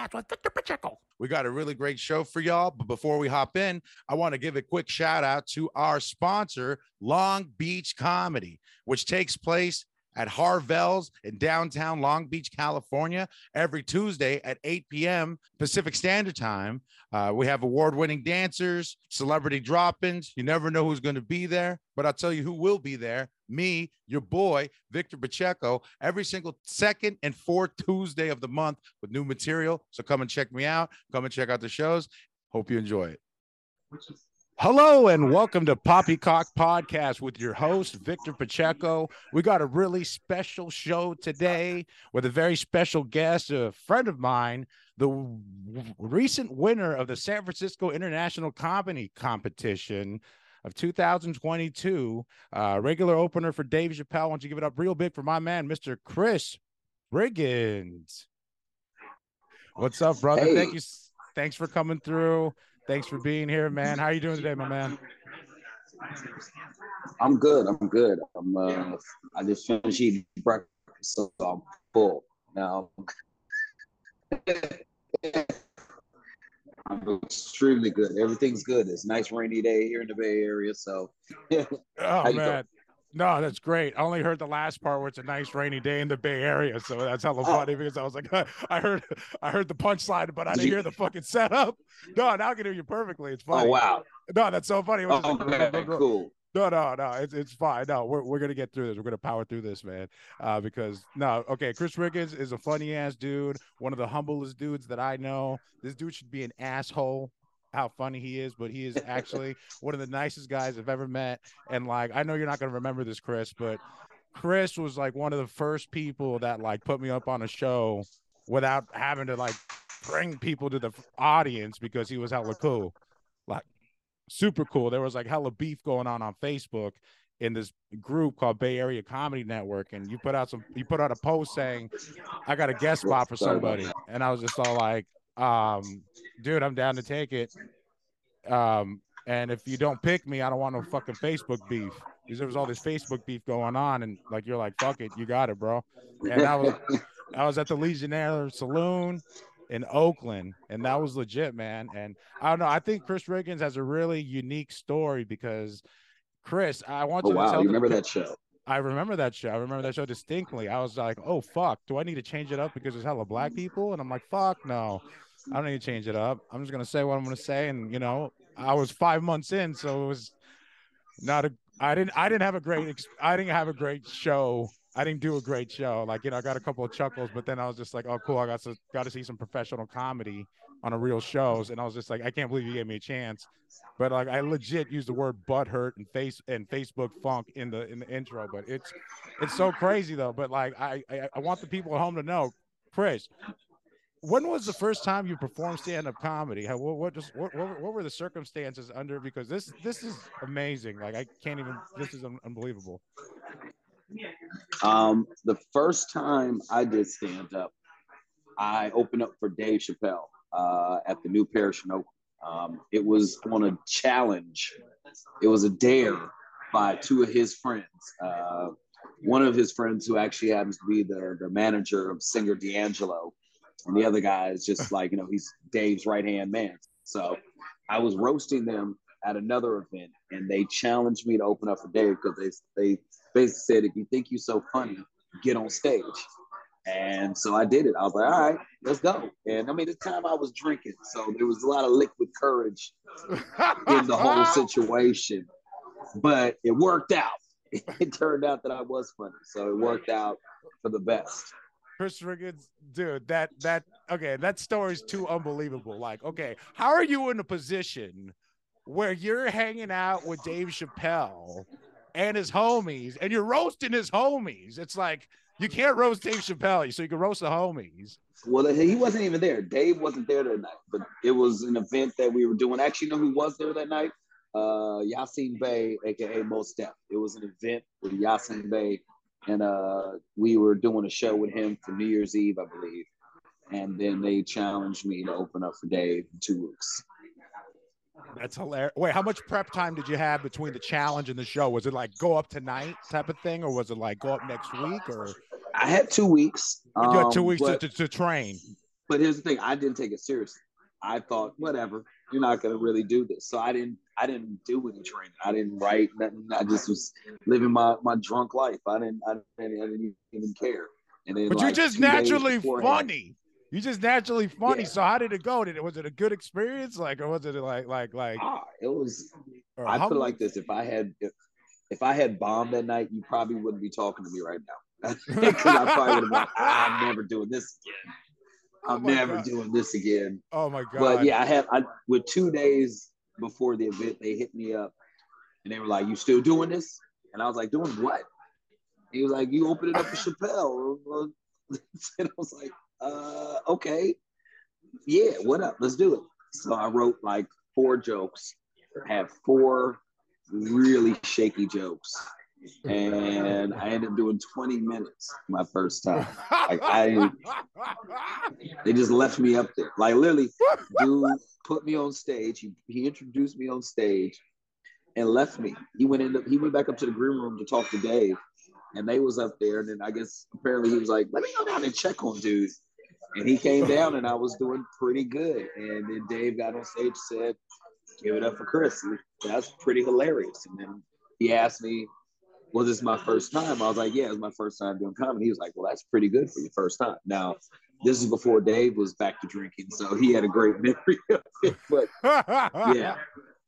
podcast with Victor Pacheco. We got a really great show for y'all. But before we hop in, I want to give a quick shout out to our sponsor, Long Beach Comedy, which takes place at Harvelle's in downtown Long Beach, California, every Tuesday at 8 p.m. Pacific Standard Time. Uh, we have award winning dancers, celebrity drop ins. You never know who's going to be there, but I'll tell you who will be there me, your boy, Victor Pacheco, every single second and fourth Tuesday of the month with new material. So come and check me out. Come and check out the shows. Hope you enjoy it. Hello and welcome to Poppycock Podcast with your host, Victor Pacheco. We got a really special show today with a very special guest, a friend of mine, the recent winner of the San Francisco International Comedy Competition of 2022, uh, regular opener for Dave Chappelle. Why don't you give it up real big for my man, Mr. Chris Riggins? What's up, brother? Hey. Thank you. Thanks for coming through. Thanks for being here, man. How are you doing today, my man? I'm good. I'm good. I'm. Uh, I just finished eating breakfast, so I'm full now. I'm extremely good. Everything's good. It's a nice rainy day here in the Bay Area, so Oh you doing? No, that's great. I only heard the last part where it's a nice rainy day in the Bay Area, so that's hella Oh. funny because I was like, I heard, I heard the punchline, but I didn't hear the fucking setup. No, now I can hear you perfectly. It's funny. oh wow. No, that's so funny. Oh like, cool. No, no, no. It's it's fine. No, we're we're gonna get through this. We're gonna power through this, man. Uh, because no, okay, Chris Riggins is a funny ass dude, one of the humblest dudes that I know. This dude should be an asshole. How funny he is, but he is actually one of the nicest guys I've ever met. And like, I know you're not gonna remember this, Chris, but Chris was like one of the first people that like put me up on a show without having to like bring people to the audience because he was hella cool. Like super cool. There was like hella beef going on on Facebook in this group called Bay Area Comedy Network, and you put out some, you put out a post saying, "I got a guest spot for somebody," and I was just all like, um, "Dude, I'm down to take it." Um, and if you don't pick me, I don't want no fucking Facebook beef because there was all this Facebook beef going on, and like you're like, "Fuck it, you got it, bro." And I was, I was at the Legionnaire Saloon in Oakland, and that was legit, man. And I don't know. I think Chris Riggins has a really unique story because Chris, I want Oh you to wow, tell you the remember pe- that show? I remember that show. I remember that show distinctly. I was like, oh fuck, do I need to change it up because there's hella black people? And I'm like, fuck no, I don't need to change it up. I'm just gonna say what I'm gonna say, and you know, I was five months in, so it was not a. I didn't. I didn't have a great. I didn't have a great show. I didn't do a great show. Like you know, I got a couple of chuckles, but then I was just like, oh cool, I got to got to see some professional comedy on a real shows, and I was just like, I can't believe you gave me a chance. But like, I legit used the word butthurt and face and Facebook funk in the in the intro. But it's it's so crazy though. But like, I I, I want the people at home to know, Chris. When was the first time you performed stand-up comedy? How, what what, just, what what what were the circumstances under? Because this this is amazing. Like I can't even. This is un- unbelievable. Um, the first time I did stand up, I opened up for Dave Chappelle uh, at the New Parish in Oakland. Um, it was on a challenge. It was a dare by two of his friends. Uh, one of his friends who actually happens to be the, the manager of singer D'Angelo, and the other guy is just like, you know, he's Dave's right hand man. So I was roasting them at another event, and they challenged me to open up for Dave because they they basically said, if you think you're so funny, get on stage. And so I did it. I was like, all right, let's go. And I mean, this time I was drinking, so there was a lot of liquid courage in the whole situation. But it worked out. It turned out that I was funny, so it worked out for the best. Chris Riggins, dude, that that okay, that story's too unbelievable. Like, okay, how are you in a position where you're hanging out with Dave Chappelle and his homies, and you're roasting his homies? It's like you can't roast Dave Chappelle, so you can roast the homies. Well, he wasn't even there. Dave wasn't there that night, but it was an event that we were doing. Actually, you know who was there that night? Uh, Yasin Bey, aka Mos Def. It was an event with Yasin Bey, and uh, we were doing a show with him for New Year's Eve, I believe. And then they challenged me to open up for Dave in two weeks. That's hilarious. Wait, how much prep time did you have between the challenge and the show? Was it like go up tonight type of thing, or was it like go up next week, or I had two weeks. you had two um, weeks to, but- to, to train? but here's the thing: I didn't take it seriously. I thought, whatever, you're not gonna really do this. So I didn't I didn't do any training. I didn't write nothing. I just was living my, my drunk life. I didn't I didn't, I didn't even care. And then, but like, you're just naturally funny. You're just naturally funny. Yeah. So how did it go? Did it was it a good experience? Like or was it like like like ah, it was I it like this. If I had if, if I had bombed that night, you probably wouldn't be talking to me right now. Because I probably would have been like, I'm never doing this again. Oh I'm oh never God. doing this again. Oh my God. But yeah, I had I with two days before the event, they hit me up and they were like, You still doing this? And I was like, doing what? He was like, You opened it up for Chappelle. and I was like, uh, okay. Yeah, what up? Let's do it. So I wrote like four jokes, had four really shaky jokes and I ended up doing 20 minutes my first time. Like I, they just left me up there. Like literally, dude put me on stage. He, he introduced me on stage and left me. He went in. He went back up to the green room to talk to Dave, and they was up there. And then I guess apparently he was like, "Let me go down and check on dude." And he came down, and I was doing pretty good. And then Dave got on stage, said, "Give it up for Chris." That's pretty hilarious. And then he asked me was this my first time? I was like, yeah, it was my first time doing comedy. He was like, well, that's pretty good for your first time. Now, this is before Dave was back to drinking, so he had a great memory of it. But yeah,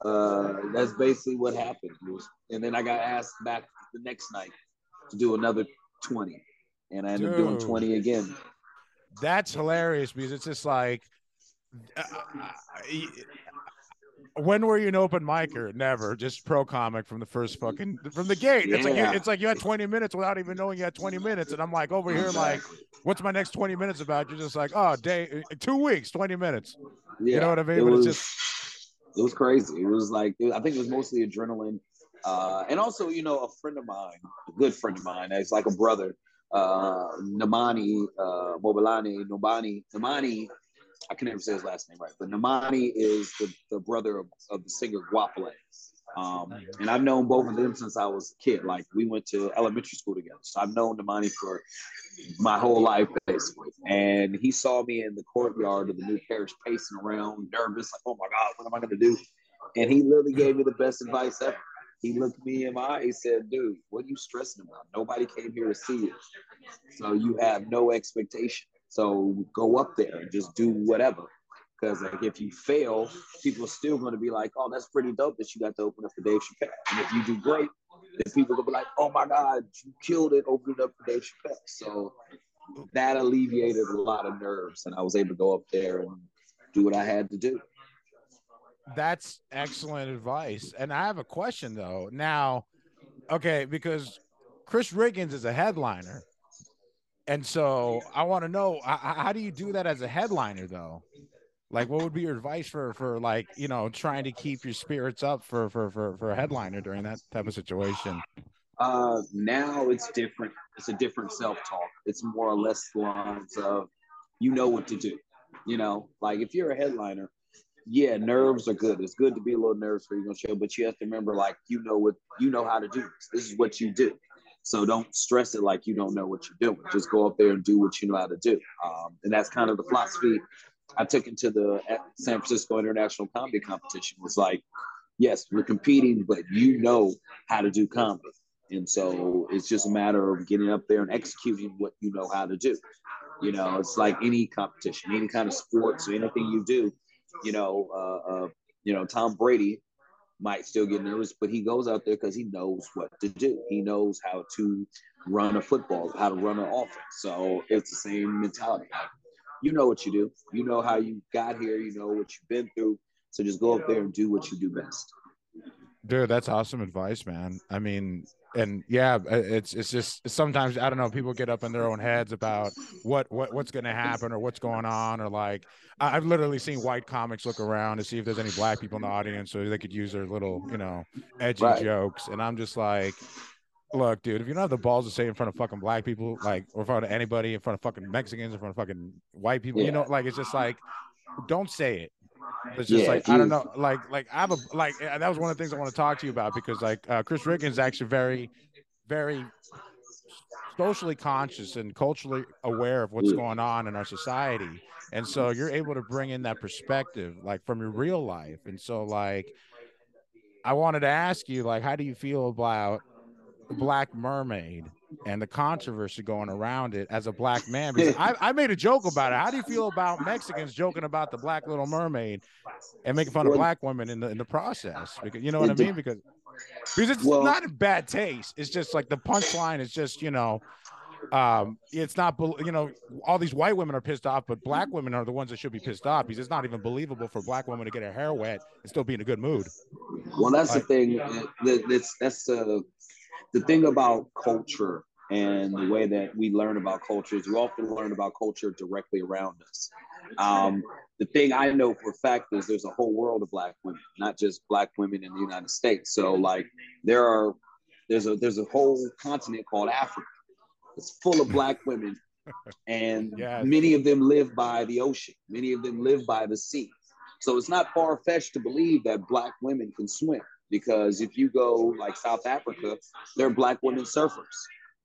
uh, that's basically what happened. Was, and then I got asked back the next night to do another 20, and I ended Dude, up doing 20 again. That's hilarious because it's just like. Uh, when were you an open micer? Never. Just pro comic from the first fucking from the gate. Yeah. It's like you, it's like you had 20 minutes without even knowing you had 20 minutes, and I'm like over here like, what's my next 20 minutes about? You're just like, oh, day, two weeks, 20 minutes. Yeah, you know what I mean? It but was, it's just it was crazy. It was like I think it was mostly adrenaline, uh, and also you know a friend of mine, a good friend of mine, it's like a brother, uh, Namani uh, Mobilani Nobani Namani I can never say his last name right, but Namani is the, the brother of, of the singer Goapele. Um, and I've known both of them since I was a kid. Like we went to elementary school together. So I've known Namani for my whole life, basically. And he saw me in the courtyard of the new parish pacing around, nervous, like, oh my God, what am I going to do? And he literally gave me the best advice ever. He looked me in my eye. He said, dude, what are you stressing about? Nobody came here to see you. So you have no expectation. So go up there and just do whatever. Because like if you fail, people are still going to be like, "Oh, that's pretty dope that you got to open up for Dave Chappelle." And if you do great, then people will be like, "Oh my God, you killed it! Opened up for Dave Chappelle." So that alleviated a lot of nerves, and I was able to go up there and do what I had to do. That's excellent advice. And I have a question though. Now, okay, because Chris Riggins is a headliner. And so I want to know how, do you do that as a headliner though? Like, what would be your advice for for like you know trying to keep your spirits up for for for, for a headliner during that type of situation? Uh, now it's different. It's a different self talk. It's more or less lines of you know what to do. You know, like if you're a headliner, yeah, nerves are good. It's good to be a little nervous for your show, but you have to remember, like, you know what, you know how to do this. This is what you do. So don't stress it like you don't know what you're doing. Just go up there and do what you know how to do. Um, and that's kind of the philosophy I took into the San Francisco International Comedy Competition. Was like, yes, we're competing, but you know how to do comedy. And so it's just a matter of getting up there and executing what you know how to do. You know, it's like any competition, any kind of sports, or anything you do. You know, uh, uh, you know, Tom Brady might still get nervous, but he goes out there because he knows what to do. He knows how to run a football, how to run an offense. So it's the same mentality. You know what you do. You know how you got here. You know what you've been through. So just go up there and do what you do best. Dude, that's awesome advice, man. I mean, and yeah, uh, it's it's just sometimes I don't know. People get up in their own heads about what what what's going to happen or what's going on, or like I've literally seen white comics look around to see if there's any black people in the audience so they could use their little you know edgy right. jokes, and I'm just like. Look, dude, if you don't have the balls to say in front of fucking black people, like, or in front of anybody, in front of fucking Mexicans, in front of fucking white people, yeah. you know, like, it's just like, don't say it. It's just yeah, like I don't know, like like I have a like that was one of the things I want to talk to you about because like uh, Chris Riggins is actually very, very socially conscious and culturally aware of what's going on in our society. And so you're able to bring in that perspective like from your real life. And so like i wanted to ask you like how do you feel about black mermaid and the controversy going around it as a black man because I, I made a joke about it. How do you feel about mexicans joking about the black little mermaid and making fun of black women in the in the process? Because you know what i mean? Because because it's Well- not in bad taste. It's just like the punchline is just you know um it's not you know all these white women are pissed off but black women are the ones that should be pissed off because it's not even believable for a black woman to get her hair wet and still be in a good mood. Well, that's Like- the thing. that- That's that's uh, the thing about culture and the way that we learn about culture is we often learn about culture directly around us. Um, the thing I know for a fact is there's a whole world of black women, not just black women in the United States. So like there are there's a there's a whole continent called Africa. It's full of black women, and Yes. many of them live by the ocean. Many of them live by the sea. So it's not far fetched to believe that black women can swim because if you go like South Africa, there are black women surfers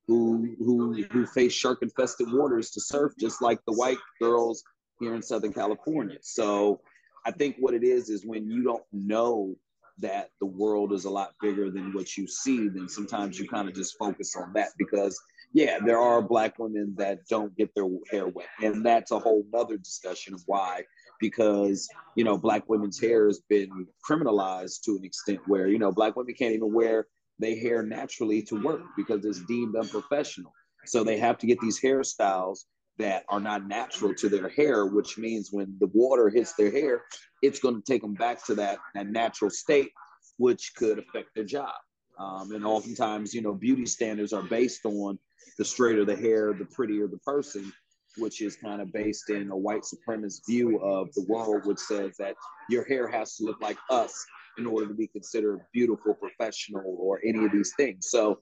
who who who face shark infested waters to surf just like the white girls here in Southern California. So I think what it is is when you don't know that the world is a lot bigger than what you see, then sometimes you kind of just focus on that because yeah, there are black women that don't get their hair wet. And that's a whole nother discussion of why, because, you know, black women's hair has been criminalized to an extent where, you know, black women can't even wear their hair naturally to work because it's deemed unprofessional. So they have to get these hairstyles that are not natural to their hair, which means when the water hits their hair, it's going to take them back to that, that natural state, which could affect their job. Um, and oftentimes, you know, beauty standards are based on the straighter the hair, the prettier the person, which is kind of based in a white supremacist view of the world, which says that your hair has to look like us in order to be considered beautiful, professional, or any of these things. So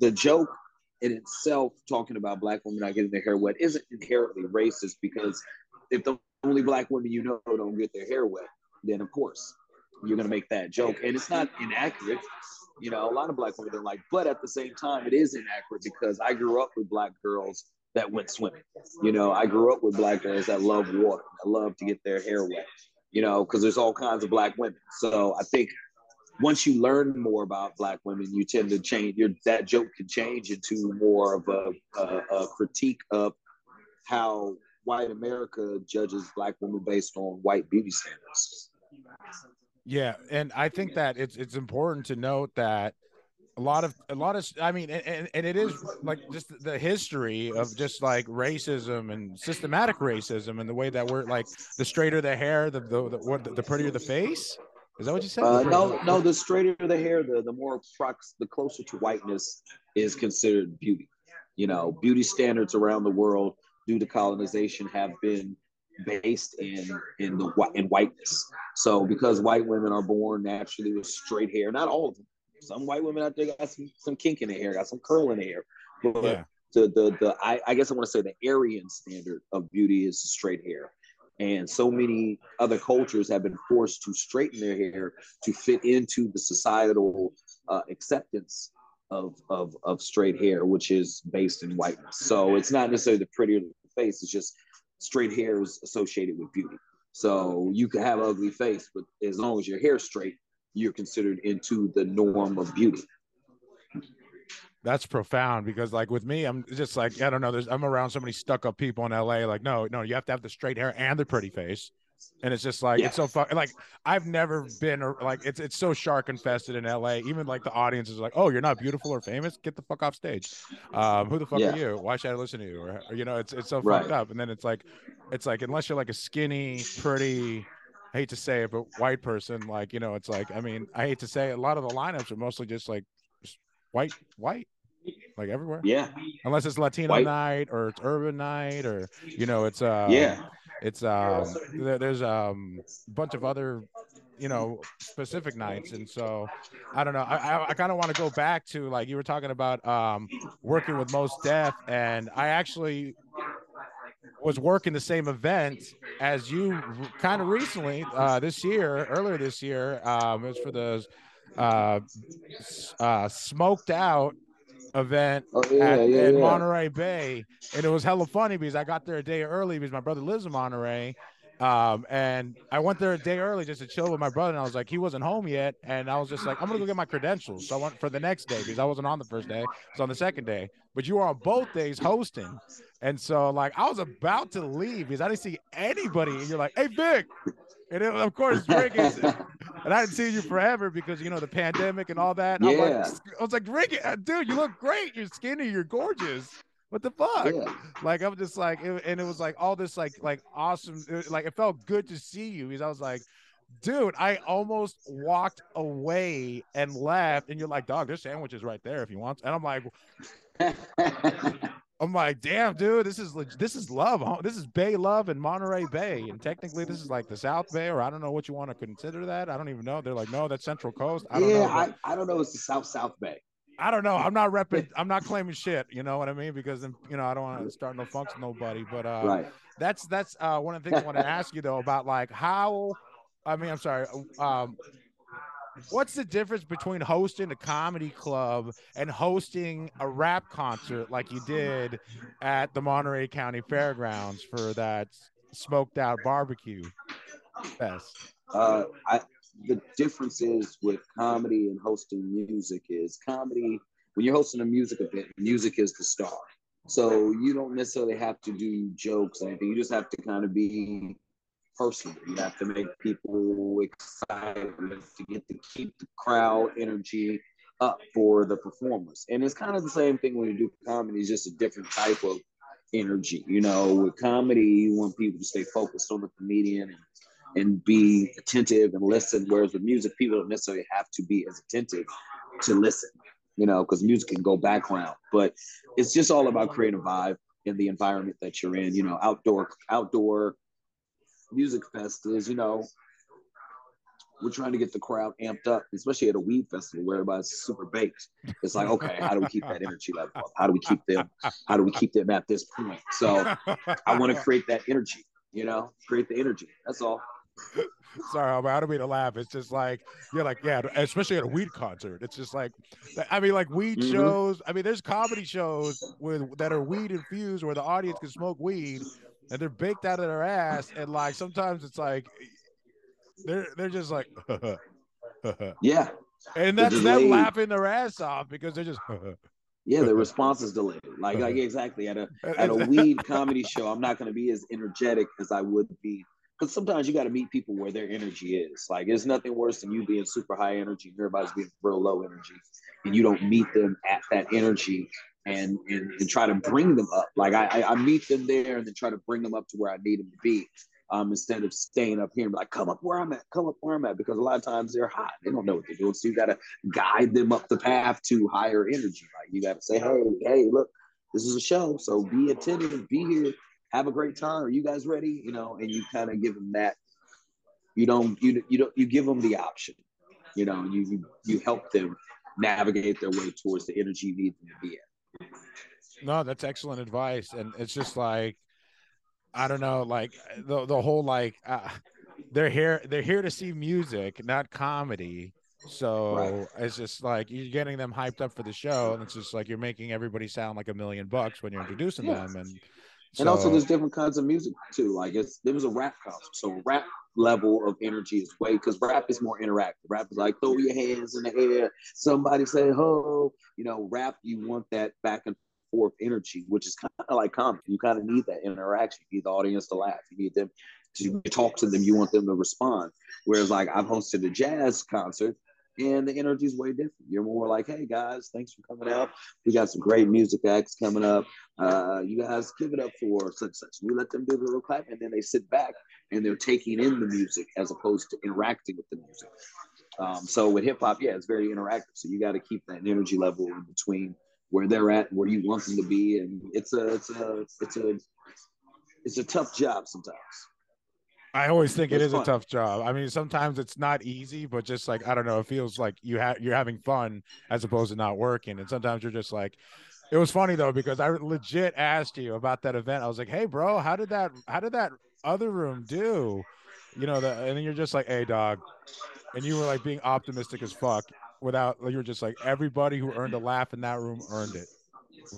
the joke in itself, talking about black women not getting their hair wet, isn't inherently racist because if the only black women you know don't get their hair wet, then of course you're gonna make that joke. And it's not inaccurate. You know, a lot of black women don't like, but at the same time, it is inaccurate because I grew up with black girls that went swimming. You know, I grew up with black girls that love water, that love to get their hair wet. You know, because there's all kinds of black women. So I think once you learn more about black women, you tend to change. Your that joke can change into more of a, a, a critique of how white America judges black women based on white beauty standards. Yeah, and I think that it's it's important to note that a lot of a lot of I mean, and, and, it is like just the history of just like racism and systematic racism and the way that we're like the straighter the hair, the the the, what, the prettier the face. Is that what you said? Uh, no, no. The straighter the hair, the the more prox, the closer to whiteness is considered beauty. You know, beauty standards around the world due to colonization have been based in in the in whiteness. So because white women are born naturally with straight hair, not all of them. Some white women out there got some, some kink in their hair, got some curl in their hair. But Yeah. the the the I, I guess I want to say the Aryan standard of beauty is straight hair. And so many other cultures have been forced to straighten their hair to fit into the societal uh, acceptance of, of, of straight hair, which is based in whiteness. So it's not necessarily the prettier the face, it's just straight hair is associated with beauty. So you can have ugly face, but as long as your hair's straight, you're considered into the norm of beauty. That's profound because, like, with me, I'm just like, I don't know. There's, I'm around so many stuck up people in LA. Like, no, no, you have to have the straight hair and the pretty face. And it's just like, Yeah. it's so fuck. Like, I've never been like, it's it's so shark infested in LA. Even like the audience is like, oh, you're not beautiful or famous. Get the fuck off stage. Um, who the fuck Yeah. are you? Why should I listen to you? Or, or, you know, it's it's so Right. fucked up. And then it's like, it's like unless you're like a skinny, pretty. I hate to say it, but white person, like you know, it's like I mean, I hate to say it, a lot of the lineups are mostly just like just white, white, like everywhere Yeah. unless it's Latino White. night or it's urban night or you know it's uh Yeah. it's um there, there's um a bunch of other you know specific nights and so I don't know I I, I kind of want to go back to like you were talking about um working with Mos Def and I actually was working the same event as you kind of recently uh this year earlier this year um it was for the uh uh smoked out event Oh yeah, at, yeah, in yeah. Monterey Bay, and it was hella funny because I got there a day early because my brother lives in Monterey. Um, and I went there a day early just to chill with my brother, and I was like, he wasn't home yet, and I was just like, I'm gonna go get my credentials. So I went for the next day because I wasn't on the first day, I was on the second day. But you were on both days hosting, and so like I was about to leave because I didn't see anybody, and you're like, hey Vic, and it, of course Rick is, and I hadn't seen you forever because you know the pandemic and all that. And I'm Yeah. like, I was like, Rick, uh, dude, you look great. You're skinny. You're gorgeous. What the fuck? Yeah. Like I'm just like, it, and it was like all this like like awesome. it- like it felt good to see you because I was like, dude, I almost walked away and left, and you're like, dog, there's sandwiches right there if you want. And I'm like, I'm like, damn, dude, this is this is love. This is Bay Love and Monterey Bay, and technically this is like the South Bay, or I don't know what you want to consider that. I don't even know. They're like, no, that's Central Coast. I don't yeah, know. I, I don't know. It's the South South Bay. I don't know. I'm not repping. I'm not claiming shit. You know what I mean? Because then, you know, I don't want to start no funks with nobody. But uh, right. that's that's uh, one of the things I want to ask you though about like how. I mean, I'm sorry. Um, what's the difference between hosting a comedy club and hosting a rap concert like you did at the Monterey County Fairgrounds for that smoked out barbecue fest? Uh, I, the difference is with comedy and hosting music is comedy when you're hosting a music event music is the star. So you don't necessarily have to do jokes or anything. You just have to kind of be personal. You have to make people excited to get to keep the crowd energy up for the performers. And it's kind of the same thing when you do comedy it's just a different type of energy you know? With comedy you want people to stay focused on the comedian and and be attentive and listen. Whereas with music, people don't necessarily have to be as attentive to listen, you know, because music can go background. But it's just all about creating a vibe in the environment that you're in. You know, outdoor outdoor music fest is, you know, we're trying to get the crowd amped up, especially at a weed festival where everybody's super baked. It's like, okay, how do we keep that energy level up? How do we keep them? How do we keep them at this point? So I want to create that energy. You know, create the energy. That's all. Sorry, I don't mean to laugh. It's just like you're like, yeah, especially at a weed concert. It's just like, I mean, like weed Mhm. shows. I mean, there's comedy shows with that are weed infused where the audience can smoke weed and they're baked out of their ass. And like sometimes it's like they're they're just like, Yeah. and that's them laughing their ass off because they're just. Yeah, the response is delayed. Like, like exactly at a at a weed comedy show, I'm not going to be as energetic as I would be. Because sometimes you got to meet people where their energy is. Like, there's nothing worse than you being super high energy and everybody's being real low energy, and you don't meet them at that energy and and, and try to bring them up. Like, I, I meet them there and then try to bring them up to where I need them to be. Um, instead of staying up here and like, come up where I'm at, come up where I'm at, because a lot of times they're hot. They don't know what they're doing. So you got to guide them up the path to higher energy. Like you got to say, hey, hey, look, this is a show, so be attentive, be here, have a great time. Are you guys ready? You know, and you kind of give them that. You don't, you you don't, you give them the option. You know, you you, help them navigate their way towards the energy you need them to be at. No, that's excellent advice, and it's just like I don't know, like the the whole like uh, they're here they're here to see music, not comedy. So Right. it's just like you're getting them hyped up for the show, and it's just like you're making everybody sound like a million bucks when you're introducing Yeah. them, and And also, there's different kinds of music too. Like it's there was a rap concert, so rap level of energy is way because rap is more interactive. Rap is like throw your hands in the air, somebody say ho. You know, rap you want that back and forth energy, which is kind of like comedy. You kind of need that interaction. You need the audience to laugh. You need them to talk to them. You want them to respond. Whereas like I've hosted a jazz concert. And the energy is way different. You're more like, "Hey guys, thanks for coming out. We got some great music acts coming up uh, you guys give it up for such such. You let them do the little clap, and then they sit back and they're taking in the music as opposed to interacting with the music. Um, so with hip hop, yeah, it's very interactive. So you got to keep that energy level in between where they're at, where you want them to be, and it's a, it's a, it's a, it's a tough job sometimes. I always think it It's is a tough job. I mean, sometimes it's not easy, but just like I don't know, it feels like you have you're having fun as opposed to not working. And sometimes you're just like, it was funny though because I legit asked you about that event. I was like, hey, bro, how did that how did that other room do? You know, the, and then you're just like, hey, dog, and you were like being optimistic as fuck. without you were just like everybody who earned a laugh in that room earned it.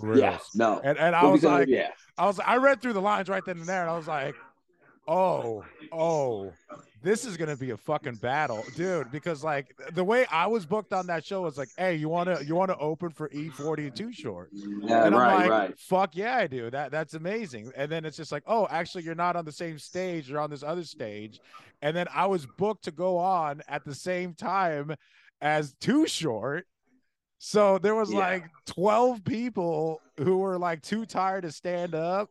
Real. Yeah, no. And and I Well, was because- like, yeah, I was I read through the lines right then and there, and I was like, oh, oh, this is gonna be a fucking battle, dude. Because like the way I was booked on that show was like, hey, you wanna you wanna open for E40 and Too Short? yeah, and I'm right, like, right. fuck yeah, I do. That that's amazing. And then it's just like, oh, actually, you're not on the same stage. You're on this other stage. And then I was booked to go on at the same time as Too Short. So there was Yeah. like 12 people who were like too tired to stand up,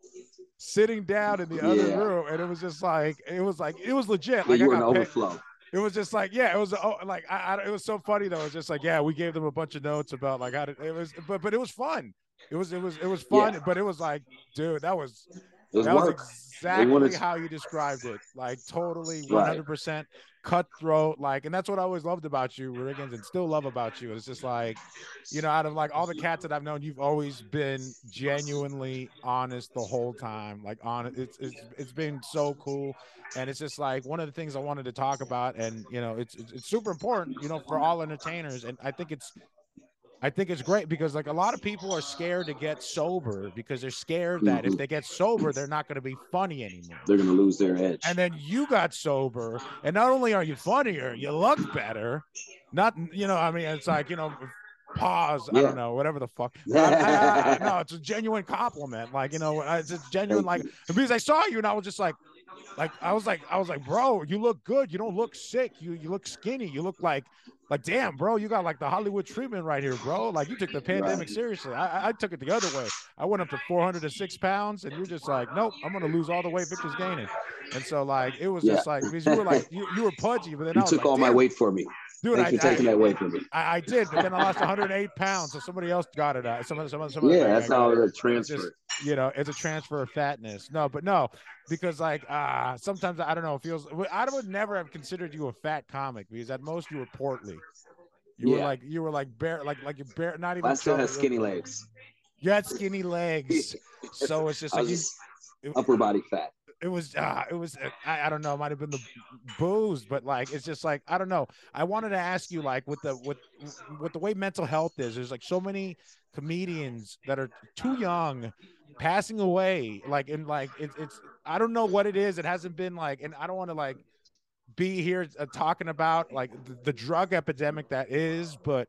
sitting down in the other room, and it was just like it was like it was legit. Yeah, Like you I got paid, overflow. it was just like yeah it was oh, like I, I it was so funny though. It was just like yeah we gave them a bunch of notes about like how to, it was but but it was fun. It was it was it was fun Yeah. but it was like dude that was was that was exactly wanted- how you described it. Like totally 100% cutthroat like and that's what i always loved about you riggins and still love about you. It's just like you know out of like all the cats that i've known you've always been genuinely honest the whole time like on it's it's it's been so cool. And it's just like one of the things i wanted to talk about and you know it's it's, it's super important you know for all entertainers and i think it's I think it's great because like a lot of people are scared to get sober because they're scared that if Mhm. they get sober, they're not going to be funny anymore. They're gonna lose their edge. And then you got sober, and not only are you funnier, you look better. Not, you know, I mean, it's like, you know, pause. I don't know, whatever the fuck. I- I- I- no, it's a genuine compliment. Like, you know, it's a genuine, like, because I saw you and I was just like, like, I was like, I was like, bro, you look good. You don't look sick. You, you look skinny. You look like, like, damn, bro, you got like the Hollywood treatment right here, bro. Like, you took the pandemic Right. seriously. I, I- I took it the other way. I went up to 406 pounds, and you're just like, nope, I'm gonna lose all the weight Victor's gaining. And so, like, it was Yeah. just like because you were like, you, you were pudgy, but then I you was took like, all my weight for me. dude. Thanks I, for taking I, that weight from me. I, I did, but then I lost 108 pounds, so somebody else got it. Uh, some, some, some, Yeah, that's how it. it transferred. You know, it's a transfer of fatness. No, but no, because like uh sometimes I don't know, it feels. I would never have considered you a fat comic because at most you were portly. You were like you were like bare, like like you're bare, not even. I still have skinny legs. You had skinny legs, so it's just like was you, upper body fat. It was uh it was I, I don't know it might have been the booze but like it's just like i don't know. I wanted to ask you like with the with with the way mental health is there's like so many comedians that are too young passing away like and like it's it's i don't know what it is it hasn't been like and i don't want to like be here uh, talking about like the, the drug epidemic that is but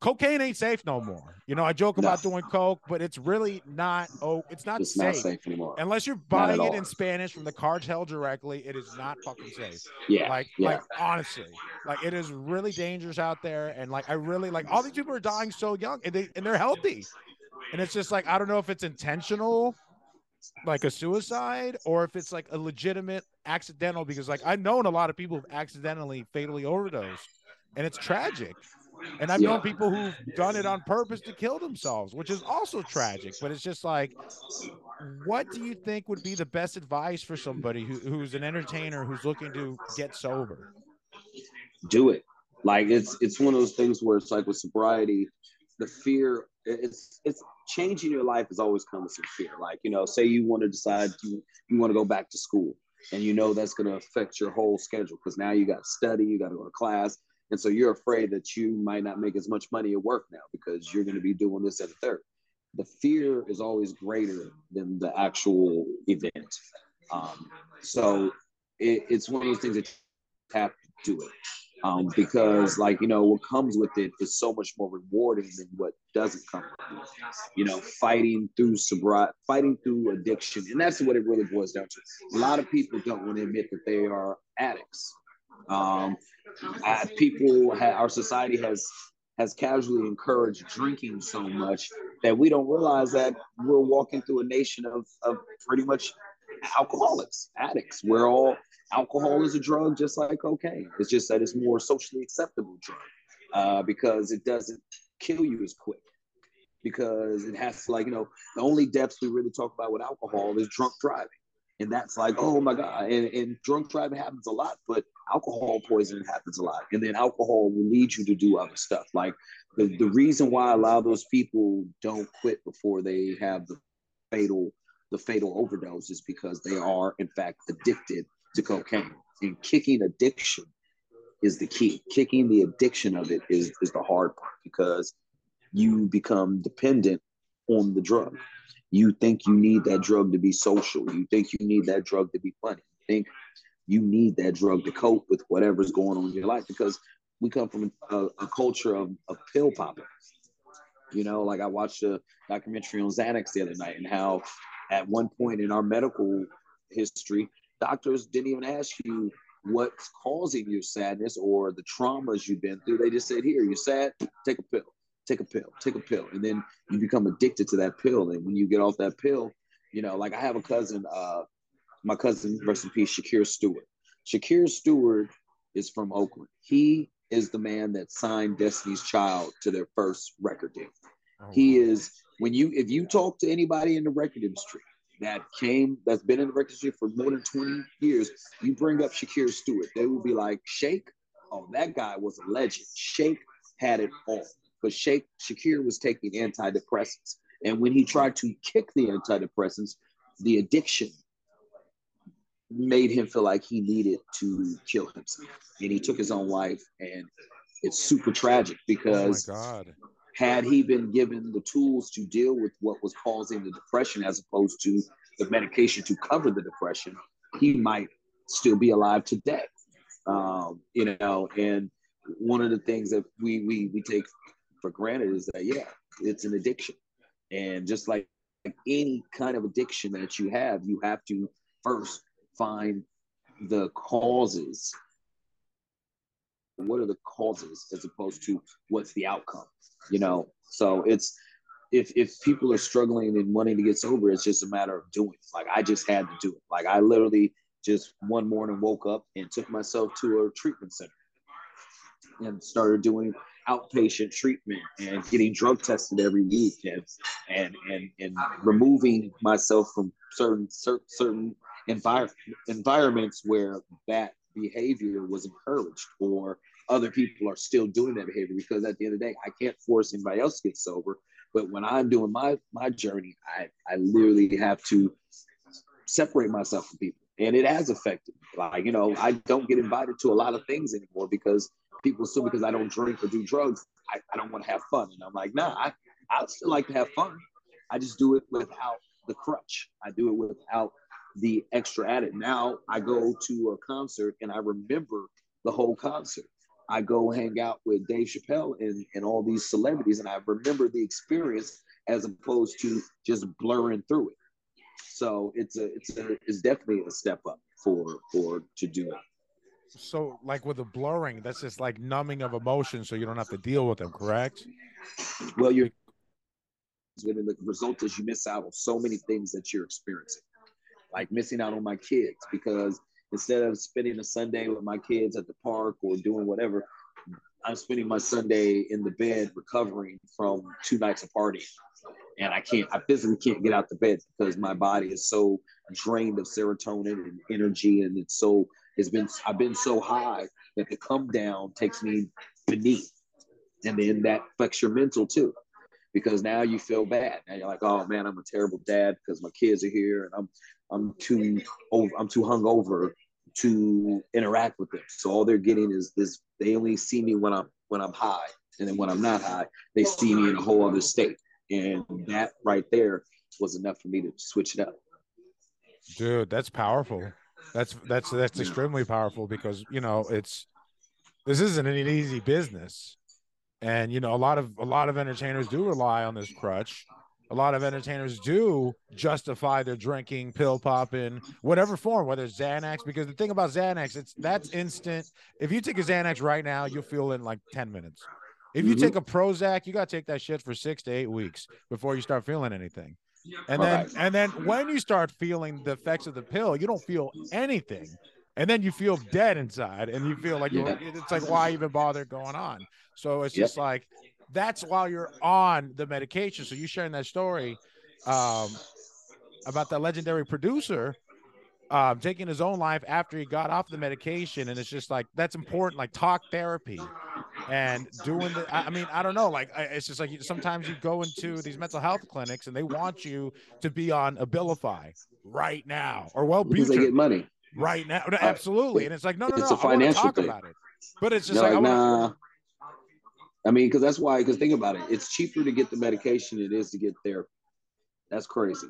cocaine ain't safe no more you know i joke No. about doing coke but it's really not oh it's not It's safe not safe anymore. unless you're buying it in Spanish from the cartel directly, it is not fucking safe. Yeah. Like, yeah. like honestly, like it is really dangerous out there. And like, I really like all these people are dying so young and they and they're healthy. And it's just like I don't know if it's intentional, like a suicide, or if it's like a legitimate accidental. Because like I've known a lot of people who've accidentally fatally overdosed, and it's tragic. And I've Yeah. known people who've done it on purpose to kill themselves, which is also tragic. But it's just like, what do you think would be the best advice for somebody who, who's an entertainer who's looking to get sober? do it. Like it's it's one of those things where it's like with sobriety, the fear it's it's changing your life has always come with some fear. Like you know, say you want to decide you you want to go back to school, and you know that's going to affect your whole schedule because now you got to study, you got to go to class, and so you're afraid that you might not make as much money at work now because you're going to be doing this at a third. The fear is always greater than the actual event. Um, so it, it's one of those things that you have to do it um, because like you know what comes with it is so much more rewarding than what doesn't come with it. you know fighting through sobriety fighting through addiction and that's what it really boils down to a lot of people don't want to admit that they are addicts um, people ha- our society has has casually encouraged drinking so much that we don't realize that we're walking through a nation of, of pretty much alcoholics addicts we're all alcohol is a drug just like cocaine. It's just that it's more socially acceptable drug uh, because it doesn't kill you as quick. Because it has to, like, you know, the only deaths we really talk about with alcohol is drunk driving. And that's like, oh my God. And, and drunk driving happens a lot, but alcohol poisoning happens a lot. And then alcohol will lead you to do other stuff. Like the, the reason why a lot of those people don't quit before they have the fatal the fatal overdose is because they are in fact addicted to cocaine and kicking addiction is the key. Kicking the addiction of it is is the hard part because you become dependent on the drug. You think you need that drug to be social. You think you need that drug to be funny. You think you need that drug to cope with whatever's going on in your life because we come from a, a culture of, of pill popping. You know, like I watched a documentary on Xanax the other night and how at one point in our medical history, doctors didn't even ask you what's causing your sadness or the traumas you've been through. They just said, Here, you're sad, take a pill, take a pill, take a pill. And then you become addicted to that pill. And when you get off that pill, you know, like I have a cousin, uh, my cousin, rest in peace, Shakir Stewart. Shakir Stewart is from Oakland. He is the man that signed Destiny's Child to their first record deal. Oh, he is when you if you talk to anybody in the record industry, that came that's been in the record industry for more than 20 years, you bring up Shakir Stewart, they will be like, Shake, oh, that guy was a legend. Shake had it all. But Shake Shakir was taking antidepressants. And when he tried to kick the antidepressants, the addiction made him feel like he needed to kill himself. And he took his own life. And it's super tragic because oh had he been given the tools to deal with what was causing the depression as opposed to the medication to cover the depression, he might still be alive today. Um, you know, and one of the things that we we we take for granted is that yeah, it's an addiction, and just like any kind of addiction that you have, you have to first find the causes. What are the causes as opposed to what's the outcome? you know. So it's if if people are struggling and wanting to get sober, it's just a matter of doing. Like I just had to do it. Like I literally just one morning woke up and took myself to a treatment center and started doing outpatient treatment and getting drug tested every week and and and, and removing myself from certain certain, certain envir- environments where that behavior was encouraged or other people are still doing that behavior because at the end of the day, I can't force anybody else to get sober. But when I'm doing my my journey, I I literally have to separate myself from people, and it has affected. me. Like you know, I don't get invited to a lot of things anymore because people assume because I don't drink or do drugs, I, I don't want to have fun. And I'm like, nah, I I still like to have fun. I just do it without the crutch. I do it without the extra added. Now I go to a concert and I remember the whole concert. I go hang out with Dave Chappelle and, and all these celebrities, and I remember the experience as opposed to just blurring through it. So it's a it's a it's definitely a step up for for to do it. So like with the blurring, that's just like numbing of emotions, so you don't have to deal with them, correct? Well, you're the result is you miss out on so many things that you're experiencing, like missing out on my kids because instead of spending a Sunday with my kids at the park or doing whatever, I'm spending my Sunday in the bed recovering from two nights of partying. And I can't, I physically can't get out the bed because my body is so drained of serotonin and energy. And it's so, it's been, I've been so high that the come down takes me beneath. And then that affects your mental too, because now you feel bad. Now you're like, oh man, I'm a terrible dad because my kids are here and I'm I'm too over, I'm too hungover to interact with them. So all they're getting is this. They only see me when I'm when I'm high, and then when I'm not high, they see me in a whole other state. And that right there was enough for me to switch it up. Dude, that's powerful. That's that's that's extremely powerful because you know it's this isn't an easy business, and you know a lot of a lot of entertainers do rely on this crutch a lot of entertainers do justify their drinking, pill popping, whatever form, whether it's Xanax. Because the thing about Xanax, it's that's instant. If you take a Xanax right now, you'll feel in like 10 minutes. If you mm-hmm. take a Prozac, you got to take that shit for six to eight weeks before you start feeling anything. And then, right. and then when you start feeling the effects of the pill, you don't feel anything. And then you feel dead inside and you feel like yeah. it's like, why even bother going on? So it's yep. just like, that's while you're on the medication. So you sharing that story um, about that legendary producer um, taking his own life after he got off the medication, and it's just like that's important, like talk therapy and doing the. I mean, I don't know, like it's just like sometimes you go into these mental health clinics and they want you to be on Abilify right now or well, because they get money right now. Absolutely, and it's like no, no, it's a financial talk thing. about it. But it's just like, like nah. I mean, because that's why. Because think about it, it's cheaper to get the medication it is to get therapy. That's crazy.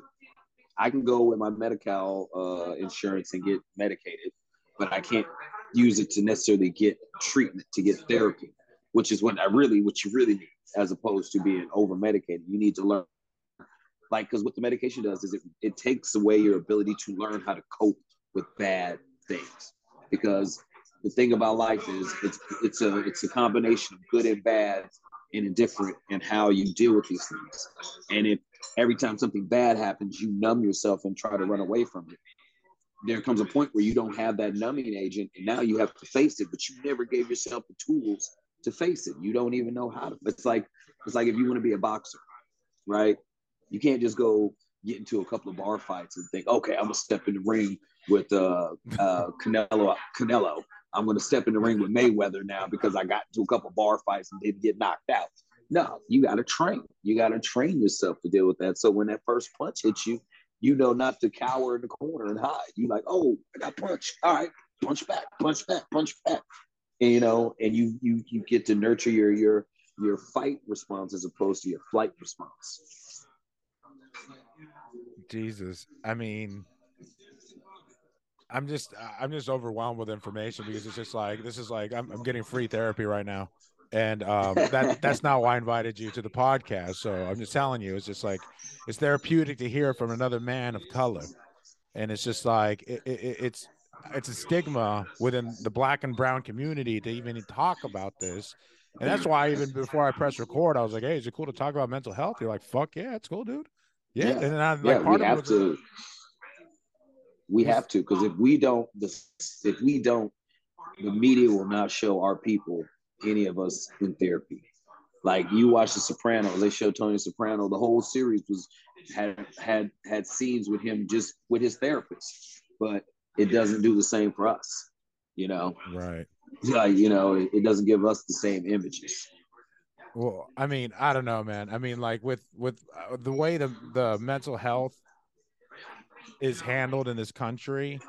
I can go with my Medi-Cal uh, insurance and get medicated, but I can't use it to necessarily get treatment to get therapy, which is what I really, what you really need, as opposed to being over medicated. You need to learn, like, because what the medication does is it it takes away your ability to learn how to cope with bad things, because the thing about life is it's it's a it's a combination of good and bad and indifferent and how you deal with these things. And if every time something bad happens, you numb yourself and try to run away from it, there comes a point where you don't have that numbing agent and now you have to face it, but you never gave yourself the tools to face it. You don't even know how to. It's like it's like if you want to be a boxer, right? You can't just go get into a couple of bar fights and think, okay, I'm gonna step in the ring with uh, uh, Canelo. Canelo, I'm going to step in the ring with Mayweather now because I got into a couple bar fights and didn't get knocked out. No, you got to train. You got to train yourself to deal with that. So when that first punch hits you, you know not to cower in the corner and hide. You like, oh, I got punched. All right, punch back, punch back, punch back. And, you know, and you you you get to nurture your your your fight response as opposed to your flight response. Jesus, I mean, I'm just I'm just overwhelmed with information because it's just like this is like I'm, I'm getting free therapy right now, and um, that that's not why I invited you to the podcast. So I'm just telling you, it's just like it's therapeutic to hear from another man of color, and it's just like it, it, it's it's a stigma within the black and brown community to even talk about this. And that's why even before I press record, I was like, "Hey, is it cool to talk about mental health?" You're like, "Fuck yeah, it's cool, dude." Yeah, yeah. and then I, like yeah, part of have to. We have to because if we don't, if we don't, the media will not show our people any of us in therapy. Like you watch The Sopranos, they show Tony Soprano. The whole series was had had had scenes with him just with his therapist, but it doesn't do the same for us. You know, right? Like you know, it, it doesn't give us the same images. Well, I mean, I don't know, man. I mean, like with with uh, the way the the mental health is handled in this country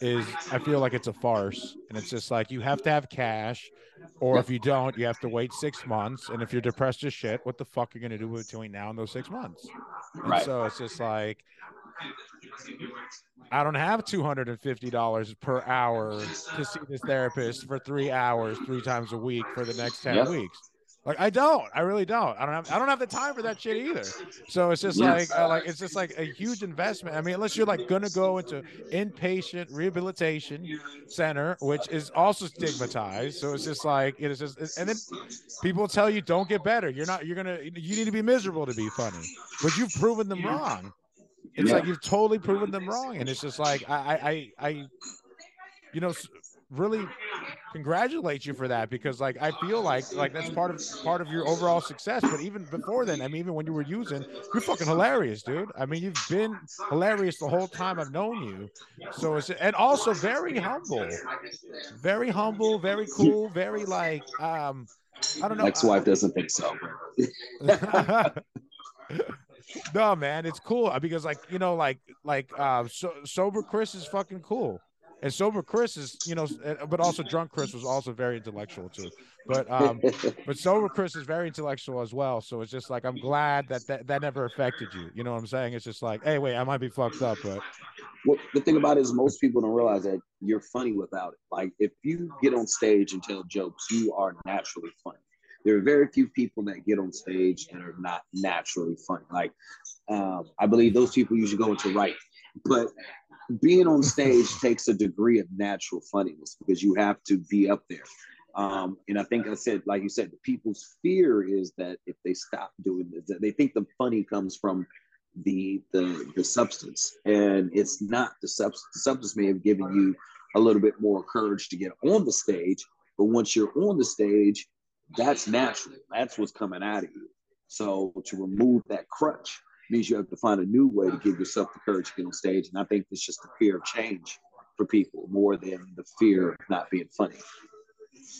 is I feel like it's a farce. And it's just like you have to have cash, or if you don't, you have to wait six months. And if you're depressed as shit, what the fuck are you gonna do between now and those six months? And right. so it's just like I don't have two hundred and fifty dollars per hour to see this therapist for three hours, three times a week for the next ten yep. weeks. Like I don't, I really don't. I don't have, I don't have the time for that shit either. So it's just yes. like, uh, like it's just like a huge investment. I mean, unless you're like gonna go into inpatient rehabilitation center, which is also stigmatized. So it's just like it is just, and then people tell you don't get better. You're not. You're gonna. You need to be miserable to be funny, but you've proven them wrong. It's yeah. like you've totally proven them wrong, and it's just like I, I, I, you know, really congratulate you for that because like I feel like like that's part of part of your overall success. But even before then, I mean, even when you were using, you're fucking hilarious, dude. I mean, you've been hilarious the whole time I've known you. So it's and also very humble, very humble, very cool, very like um I don't know. Ex-wife doesn't think so. no, man, it's cool because like you know, like like uh, so, sober Chris is fucking cool. And sober Chris is, you know, but also drunk Chris was also very intellectual too. But um, but sober Chris is very intellectual as well. So it's just like I'm glad that that, that never affected you. You know what I'm saying? It's just like, hey, wait, I might be fucked up, but well, the thing about it is most people don't realize that you're funny without it. Like if you get on stage and tell jokes, you are naturally funny. There are very few people that get on stage and are not naturally funny. Like um, I believe those people usually go into writing. But being on stage takes a degree of natural funniness because you have to be up there. Um, and I think I said, like you said, the people's fear is that if they stop doing this, they think the funny comes from the the the substance, and it's not the substance. The substance may have given you a little bit more courage to get on the stage, but once you're on the stage, that's natural. That's what's coming out of you. So to remove that crutch means you have to find a new way to give yourself the courage to get on stage. And I think it's just the fear of change for people more than the fear of not being funny.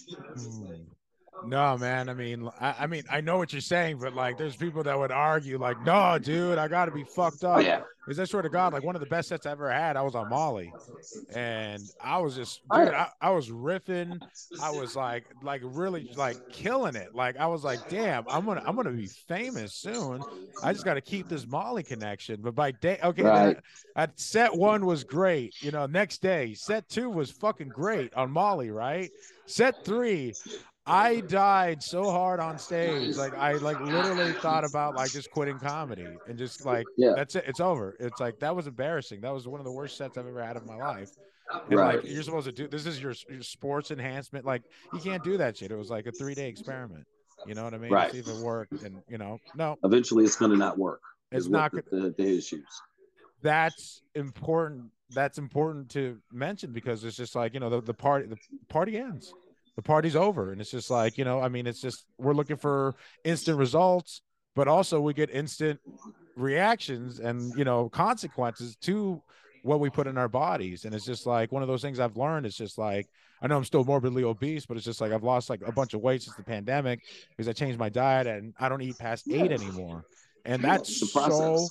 Hmm. No, man. I mean, I, I, mean, I know what you're saying, but like, there's people that would argue, like, no, dude, I got to be fucked oh, up. Oh, yeah. Because I swear to God, like one of the best sets I ever had, I was on Molly, and I was just, dude, I, I was riffing. I was like, like really, like killing it. Like I was like, damn, I'm gonna, I'm gonna be famous soon. I just got to keep this Molly connection. But by day, okay, right. at set one was great. You know, next day, set two was fucking great on Molly, right? Set three, I died so hard on stage. Like I like literally thought about like just quitting comedy and just like yeah. that's it. It's over. It's like that was embarrassing. That was one of the worst sets I've ever had in my life. And right. like you're supposed to do this is your, your sports enhancement. Like you can't do that shit. It was like a three day experiment. You know what I mean? Right. See if it worked. And you know, no. Eventually, it's gonna not work. It's not the, the, the issues. That's important. That's important to mention because it's just like you know the, the party the party ends the party's over. And it's just like you know i mean it's just we're looking for instant results but also we get instant reactions and you know consequences to what we put in our bodies. And it's just like one of those things i've learned it's just like i know i'm still morbidly obese but it's just like i've lost like a bunch of weight since the pandemic because i changed my diet and i don't eat past eight anymore. And that's so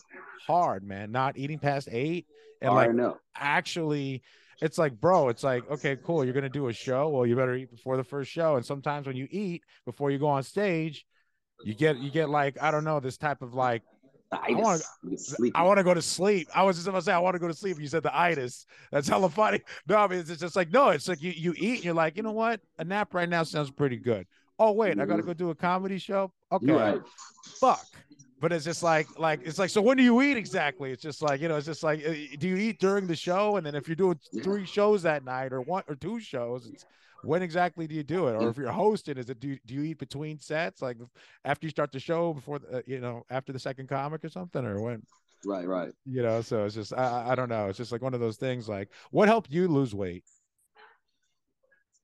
hard man not eating past eight and like actually it's like, bro, it's like, okay, cool. You're gonna do a show. Well, you better eat before the first show. And sometimes when you eat before you go on stage, you get you get like I don't know this type of like I want to I want to go to sleep. I was just gonna say I want to go to sleep. You said the itis. That's hella funny. No, I mean it's just like no. It's like you you eat. And you're like you know what? A nap right now sounds pretty good. Oh wait, I gotta go do a comedy show. Okay, right. fuck but it's just like like it's like so when do you eat exactly? It's just like you know it's just like uh, do you eat during the show? And then if you're doing three shows that night or one or two shows it's when exactly do you do it? Or if you're hosting is it do, do you eat between sets? Like after you start the show before the, uh, you know after the second comic or something or when? Right right. You know so it's just I, I don't know. It's just like one of those things like what helped you lose weight?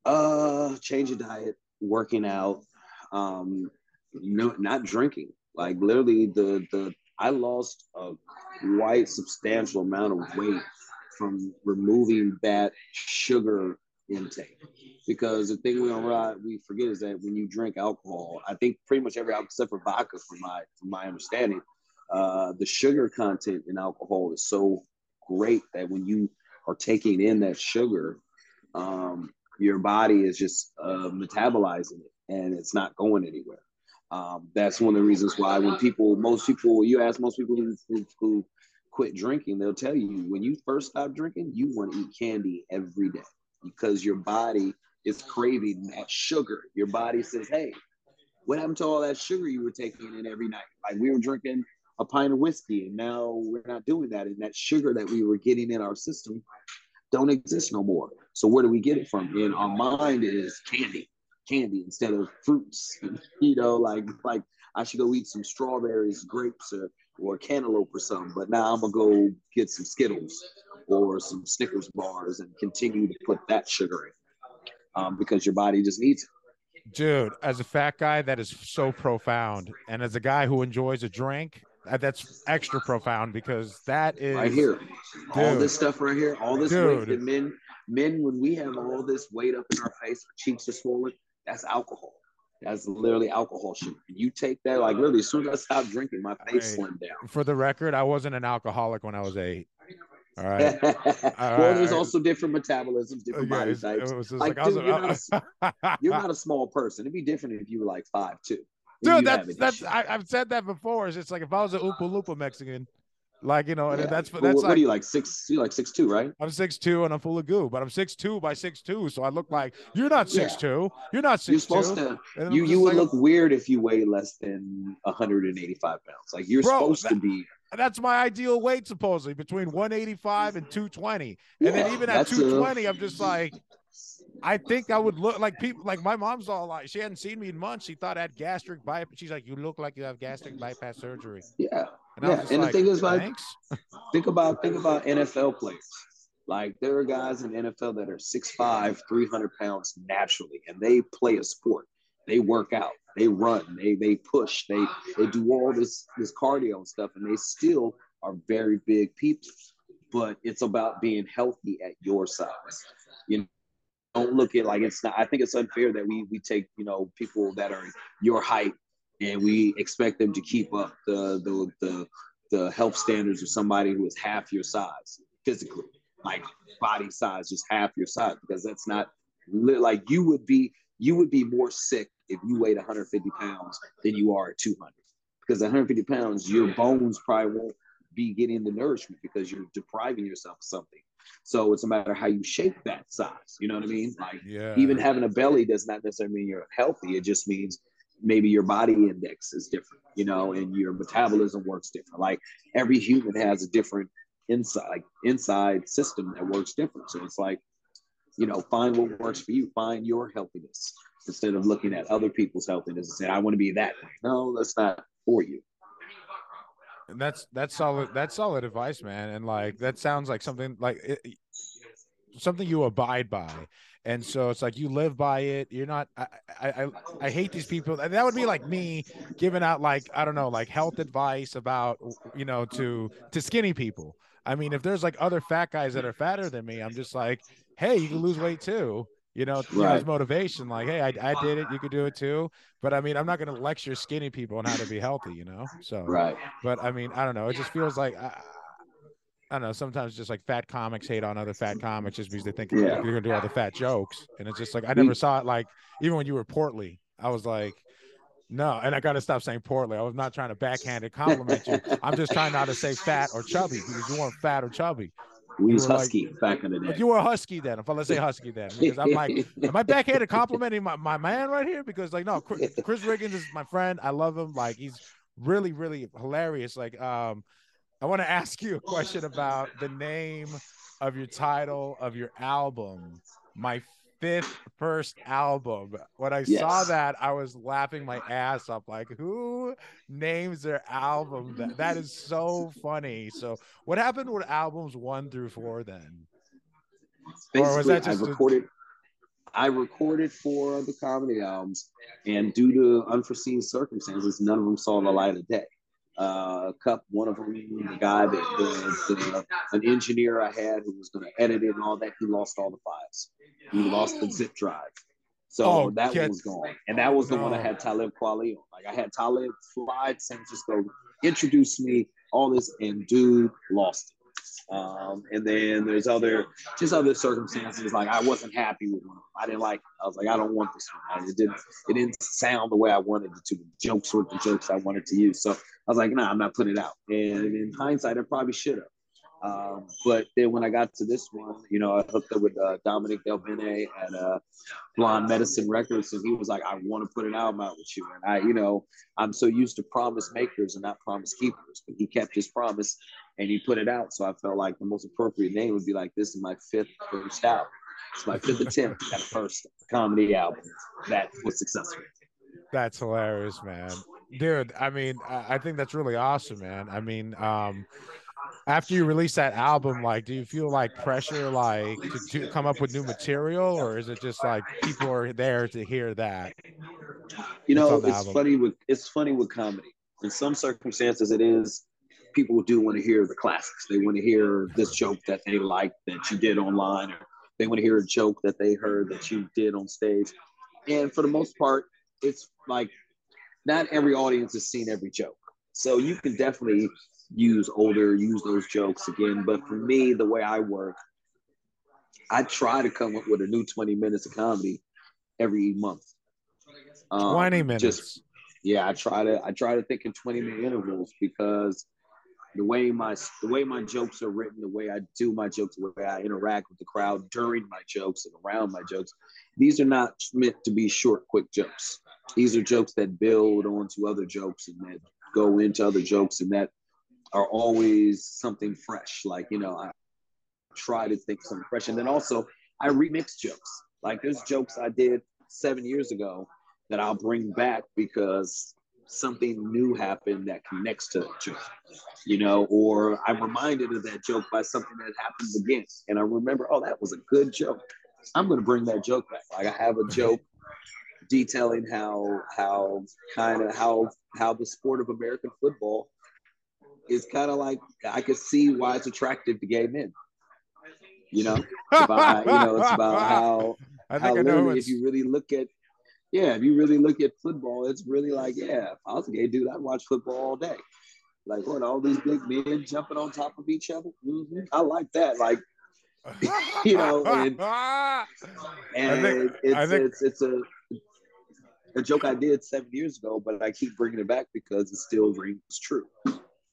Uh change of diet working out um no not drinking like literally, the the I lost a quite substantial amount of weight from removing that sugar intake. Because the thing we don't we forget is that when you drink alcohol, I think pretty much every alcohol except for vodka, from my from my understanding, uh, the sugar content in alcohol is so great that when you are taking in that sugar, um, your body is just uh, metabolizing it and it's not going anywhere. Um, that's one of the reasons why when people, most people, you ask most people who, who, who quit drinking, they'll tell you when you first stop drinking, you want to eat candy every day because your body is craving that sugar. Your body says, hey, what happened to all that sugar you were taking in every night? Like we were drinking a pint of whiskey and now we're not doing that. And that sugar that we were getting in our system don't exist no more. So where do we get it from? In our mind is candy candy instead of fruits. you know, like like I should go eat some strawberries, grapes, or or cantaloupe or something. But now I'm gonna go get some Skittles or some Snickers bars and continue to put that sugar in um, because your body just needs it. Dude, as a fat guy, that is so profound, and as a guy who enjoys a drink, that's extra profound because that is right here. Dude, all this stuff right here, all this dude. weight that men men when we have all this weight up in our face, our cheeks are swollen, that's alcohol. That's literally alcohol sugar. You take that, like literally, as soon as I stopped drinking, my face slimmed down. For the record, I wasn't an alcoholic when I was eight. All right. All well, there's also different metabolisms, different yeah, body types. like, like dude, you're, not a, you're not a small person. It'd be different if you were like five two. Dude, that's that's I, have said that before. It's just like if I was an Oompa Loompa Mexican, like you know, and that's that's what, like, what are you like six? You like six two, right? I'm six two and I'm full of goo, but I'm six two by six two, so I look like you're not six yeah. two. You're not six. You're supposed two. to. You you would like, look weird if you weigh less than 185 pounds. Like you're bro, supposed that, to be. That's my ideal weight, supposedly between 185 and 220, and then even at 220, i I'm just like. I think I would look like people like my mom's all like she hadn't seen me in months. She thought I had gastric bypass. She's like, "You look like you have gastric bypass surgery." Yeah, and yeah. And like, the thing is, like, think about think about NFL players. Like there are guys in NFL that are 6'5", 300 pounds naturally, and they play a sport. They work out, they run, they they push, they they do all this this cardio and stuff, and they still are very big people. But it's about being healthy at your size. You know, don't look at like it's not. I think it's unfair that we we take you know people that are your height and we expect them to keep up the the the, the health standards of somebody who is half your size physically, like body size, just half your size, because that's not like you would be you would be more sick if you weighed 150 pounds than you are at 200 because 150 pounds your bones probably won't be getting the nourishment because you're depriving yourself of something. So it's a matter how you shape that size. You know what i mean? Like yeah. even having a belly does not necessarily mean you're healthy. It just means maybe your body index is different you know and your metabolism works different like every human has a different inside inside system that works different so it's like you know, find what works for you, find your healthiness instead of looking at other people's healthiness and saying, I want to be that. No, that's not for you. And that's that's solid. That's solid advice, man. And like that sounds like something like it, something you abide by. And so it's like you live by it. You're not. I, I I hate these people. That would be like me giving out like I don't know like health advice about you know to to skinny people. I mean, if there's like other fat guys that are fatter than me, I'm just like, hey, you can lose weight too. You know, right. as motivation, like, hey, I, I did it, you could do it too. But I mean, I'm not going to lecture skinny people on how to be healthy, you know. So, right. But I mean, I don't know. It just feels like I, I don't know. Sometimes just like fat comics hate on other fat comics just because they think yeah. you're to do all the fat jokes, and it's just like I never saw it. Like even when you were portly, I was like, no, and I got to stop saying portly. I was not trying to backhanded compliment you. I'm just trying not to say fat or chubby because you weren't fat or chubby. We was husky like, back in the day. You were husky then. If I let's say husky then, because I'm like, am I backhanded complimenting my, my man right here? Because like, no, Chris, Chris Riggins is my friend. I love him. Like, he's really, really hilarious. Like, um, I want to ask you a question about the name of your title of your album. My fifth first album. When I yes. saw that, I was laughing my ass off. Like, who names their album? That that is so funny. So, what happened with albums one through four then? Basically, or was that just I recorded? A- I recorded four of the comedy albums, and due to unforeseen circumstances, none of them saw the light of day uh, Cup, one of them, the guy that the, the, an engineer I had who was going to edit it and all that, he lost all the files. He lost the zip drive. So oh, that was gone. And that was the no. one I had Talib Kweli on. Like I had Talib fly to San Francisco, introduce me, all this, and dude lost it. Um, and then there's other, just other circumstances. Like I wasn't happy with one. I didn't like. I was like, I don't want this one. It didn't. It didn't sound the way I wanted it to. The jokes were the jokes I wanted to use. So I was like, nah, I'm not putting it out. And in hindsight, I probably should have. Um, but then when I got to this one, you know, I hooked up with uh, Dominic Del Bene at uh, Blonde Medicine Records, and he was like, "I want to put an album out with you." And I, you know, I'm so used to promise makers and not promise keepers, but he kept his promise and he put it out. So I felt like the most appropriate name would be like, "This is my fifth first album. It's my fifth attempt at a first comedy album that was successful." That's hilarious, man. Dude, I mean, I think that's really awesome, man. I mean, um, after you release that album, like, do you feel like pressure, like, to, to, come up with new material, or is it just like people are there to hear that? You know, it's album? funny with it's funny with comedy. In some circumstances, it is people do want to hear the classics. They want to hear this joke that they like that you did online, or they want to hear a joke that they heard that you did on stage. And for the most part, it's like not every audience has seen every joke. So you can definitely use older, use those jokes again. But for me, the way I work, I try to come up with a new 20 minutes of comedy every month. Um, 20 minutes. Just, yeah, I try to I try to think in 20 minute intervals because the way my the way my jokes are written, the way I do my jokes, the way I interact with the crowd during my jokes and around my jokes, these are not meant to be short, quick jokes. These are jokes that build onto other jokes and that go into other jokes and that are always something fresh. Like, you know, I try to think something fresh. And then also I remix jokes. Like there's jokes I did seven years ago that I'll bring back because something new happened that connects to that joke, you know, or I'm reminded of that joke by something that happens again. And I remember, oh, that was a good joke. I'm going to bring that joke back. Like I have a joke detailing how, how kind of how, how the sport of American football is kind of like I could see why it's attractive to gay men. You know, it's about, you know, it's about how I how think I know. if you really look at, yeah, if you really look at football, it's really like, yeah, if I was a gay dude, I'd watch football all day. Like what? All these big men jumping on top of each other. hmm I like that. Like, you know, and- and think- it's, think- it's it's a a joke I did seven years ago, but I keep bringing it back because it still rings true.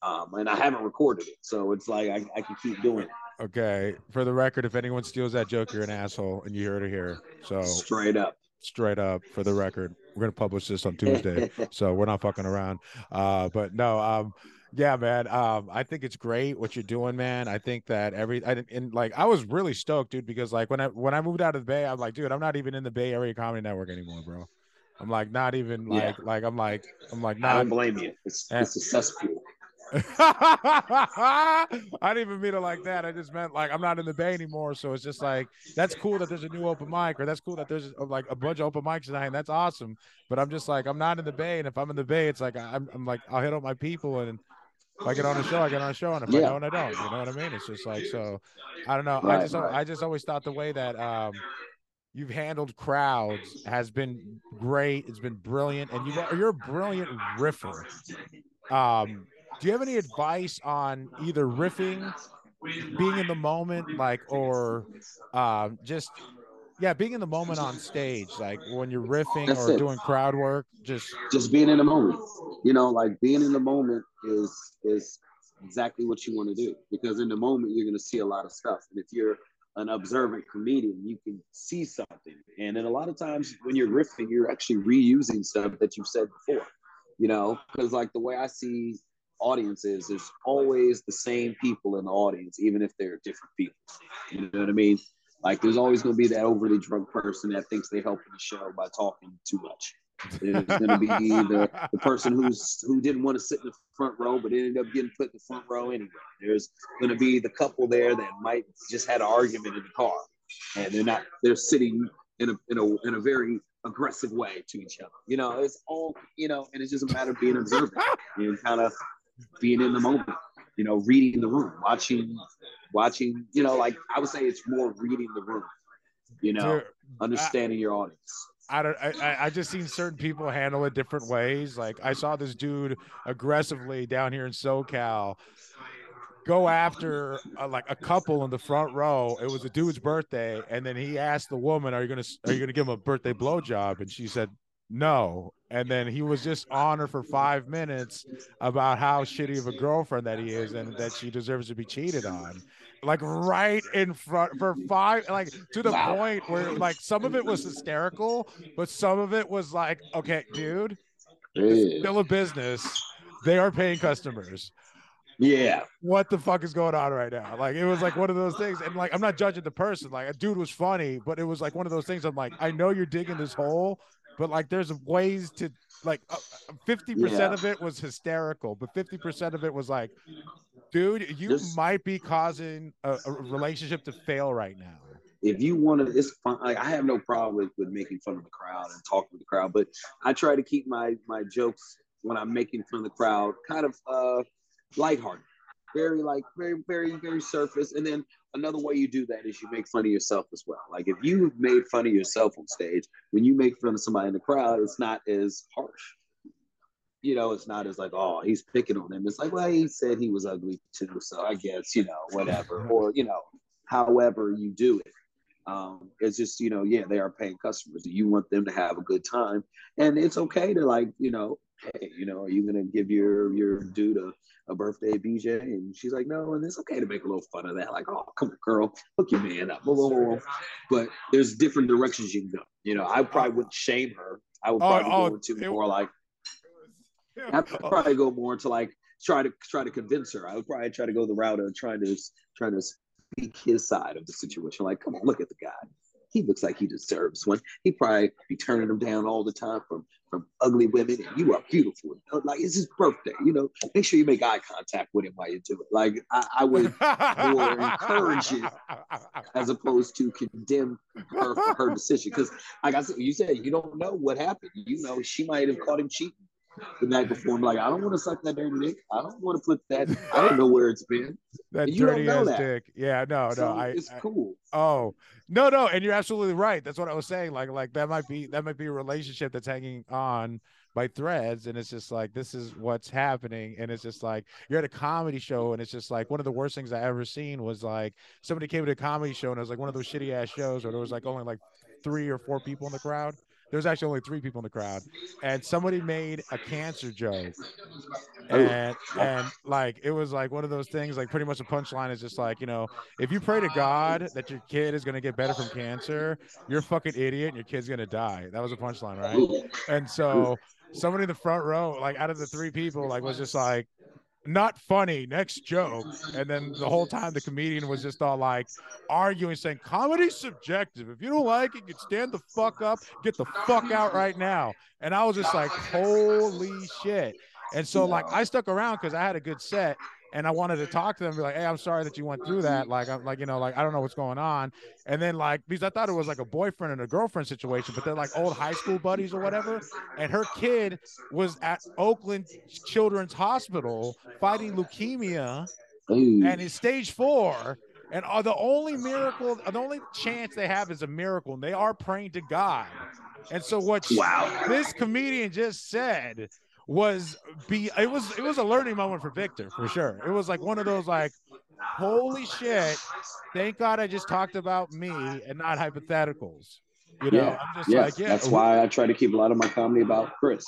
Um, and I haven't recorded it, so it's like I, I can keep doing it okay. For the record, if anyone steals that joke, you're an asshole, and you heard it here. So straight up. Straight up, for the record, we're gonna publish this on Tuesday. so we're not fucking around. Uh, but no, um, yeah, man. Um, I think it's great what you're doing, man. I think that every I didn't and like I was really stoked, dude, because like when I when I moved out of the Bay, I'm like, dude, I'm not even in the Bay Area Comedy Network anymore, bro. I'm like not even Yeah. like like I'm like I'm like I not. don't blame you. It's, Yeah. it's a cesspool. I didn't even mean it like that. I just meant like I'm not in the Bay anymore, so it's just like that's cool that there's a new open mic, or that's cool that there's uh, like a bunch of open mics tonight, and that's awesome. But I'm just like I'm not in the Bay, and if I'm in the Bay, it's like I'm, I'm like I'll hit up my people, and if I get on a show, I get on a show, and if I don't, I don't. You know what I mean? It's just like so. I don't know. I Right, just right. I just always thought the way that um you've handled crowds has been great. It's been brilliant, and you you're a brilliant riffer. Um, do you have any advice on either riffing, being in the moment, like, or um, just yeah, being in the moment on stage, like when you're riffing That's or it. doing crowd work? Just Just being in the moment. You know, like being in the moment is is exactly what you want to do because in the moment you're going to see a lot of stuff, and if you're an observant comedian, you can see something. And then a lot of times when you're riffing, you're actually reusing stuff that you've said before. You know, because like the way I see audiences, there's always the same people in the audience, even if they're different people. You know what I mean? Like there's always going to be that overly drunk person that thinks they help in the show by talking too much. There's going to be the, the person who's who didn't want to sit in the front row but ended up getting put in the front row anyway. There's going to be the couple there that might just had an argument in the car, and they're not they're sitting in a in a in a very aggressive way to each other. You know, it's all you know, and it's just a matter of being observant and kind of being in the moment. You know, reading the room, watching, watching. You know, like I would say, it's more reading the room. You know, Dude, understanding your audience. I don't. I, I- I just seen certain people handle it different ways. Like I saw this dude aggressively down here in SoCal go after uh, like a couple in the front row. It was a dude's birthday, and then he asked the woman, "Are you gonna Are you gonna give him a birthday blowjob?" And she said, "No." And then he was just on her for five minutes about how shitty of a girlfriend that he is, and that she deserves to be cheated on. Like right in front for five, like to the Wow. point where like some of it was hysterical, but some of it was like, okay, dude, Yeah. still a business. They are paying customers yeah. what the fuck is going on right now? Like it was like one of those things, and like I'm not judging the person. Like a dude was funny, but it was like one of those things. I'm like, I know you're digging this hole, but like there's ways to like fifty Yeah. percent of it was hysterical, but fifty percent of it was like, dude, you might be causing a, a relationship to fail right now. if you want to, it's fine. Like, I have no problem with, with making fun of the crowd and talking to the crowd, but I try to keep my my jokes when I'm making fun of the crowd kind of uh lighthearted, very like very very very surface. And then another way you do that is you make fun of yourself as well. Like if you've made fun of yourself on stage, when you make fun of somebody in the crowd, it's not as harsh. You know, it's not as like, oh, he's picking on him. It's like, well, he said he was ugly too, so I guess you know, whatever. Or you know, however you do it. Um, it's just, you know, yeah, they are paying customers. You want them to have a good time. And it's okay to like, you know, hey, you know, are you gonna give your your dude a, a birthday BJ? And she's like, no, and it's okay to make a little fun of that. Like, oh, come on, girl, hook your man up. Blah, blah, blah. But there's different directions you can go. You know, I probably wouldn't shame her. I would Oh, probably oh, go into it- more like I'd probably go more to like try to try to convince her. I would probably try to go the route of trying to trying to speak his side of the situation. Like, come on, look at the guy. He looks like he deserves one. He probably be turning them down all the time from from ugly women, and you are beautiful. Like it's his birthday, you know. Make sure you make eye contact with him while you do it. Like I, I would, more encourage it. as opposed to condemn her for her decision. Because, like I said, you said you don't know what happened. You know, she might have caught him cheating. The night before. I'm like, I don't want to suck that dirty dick. I don't want to put that. I don't know where it's been. that you dirty ass that. dick. Yeah, no, no. So I, it's I- cool. Oh no, no, and you're absolutely right. That's what I was saying. Like, like that might be that might be a relationship that's hanging on by threads, and it's just like this is what's happening, and it's just like you're at a comedy show, and it's just like one of the worst things I ever seen was like somebody came to a comedy show, and it was like one of those shitty ass shows where there was like only like three or four people in the crowd. There was actually only three people in the crowd, and somebody made a cancer joke, Oh. and and like it was like one of those things. Like pretty much the punchline is just like you know if you pray to God that your kid is gonna get better from cancer, you're a fucking idiot and your kid's gonna die. That was a punchline, right? And so somebody in the front row, like out of the three people, like was just like, not funny, next joke. And then the whole time the comedian was just all like arguing, saying, comedy's subjective. If you don't like it, you can stand the fuck up, get the fuck out right now. And I was just like, holy shit. And so like I stuck around because I had a good set and I wanted to talk to them, be like, hey, I'm sorry that you went through that. Like, I'm like, you know, like I don't know what's going on. And then like because I thought it was like a boyfriend and a girlfriend situation, but they're like old high school buddies or whatever. And her kid was at Oakland Children's Hospital fighting leukemia Ooh. and it's stage four. And are the only miracle, the only chance they have is a miracle, and they are praying to God. And so what Wow. this comedian just said was be it was it was a learning moment for Victor for sure. It was like one of those like, holy shit, thank God I just talked about me and not hypotheticals. You know, Yeah, I'm just Yeah, like, yeah, that's why I try to keep a lot of my comedy about Chris.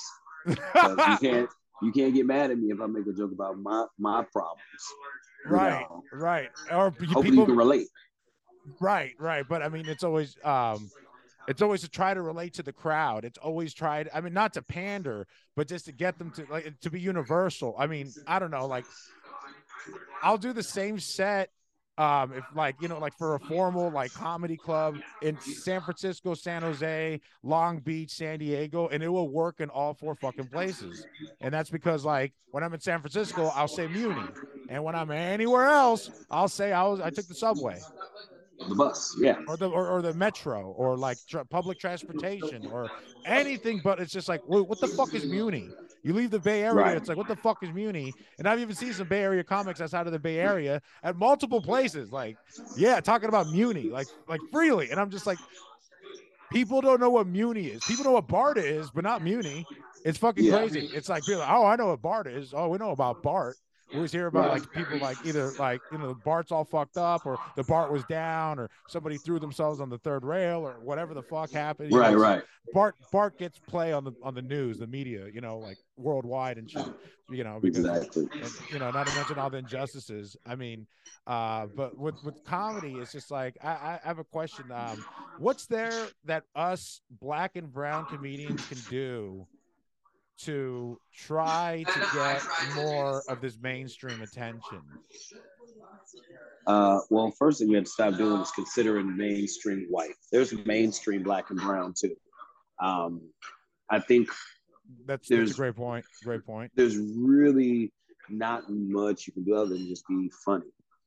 you can't you can't get mad at me if I make a joke about my my problems. right, know. right. Or Hopefully people you can relate. Right, right. But I mean, it's always um it's always to try to relate to the crowd. It's always tried, I mean, not to pander, but just to get them to like to be universal. I mean, I don't know, like I'll do the same set um if like you know like for a formal like comedy club in San Francisco, San Jose, Long Beach, San Diego, and it will work in all four fucking places. And that's because like when I'm in San Francisco, I'll say Muni. And when I'm anywhere else, I'll say I was I took the subway The bus, yeah. or the or, or the metro or like tra- public transportation or anything but it's just like what the fuck is muni? You leave the bay area Right. it's like what the fuck is muni? And i've even seen some bay area comics outside of the bay area at multiple places like yeah talking about muni like like freely. And i'm just like people don't know what muni is. People know what bart is but not muni. It's fucking Yeah. crazy. It's like people oh i know what bart is. Oh we know about bart we always hear about like people like either like you know the Bart's all fucked up or the Bart was down or somebody threw themselves on the third rail or whatever the fuck happened. you Right, know, right. Bart Bart gets play on the on the news, the media, you know, like worldwide and shit. You know, because Exactly. and, you know, not to mention all the injustices. I mean, uh, but with with comedy, it's just like I, I have a question. Um, what's there that us black and brown comedians can do to try to get more of this mainstream attention? Uh, well, first thing we have to stop doing is considering mainstream white. There's mainstream black and brown too. Um, I think That's, that's There's- a great point. Great point. there's really not much you can do other than just be funny.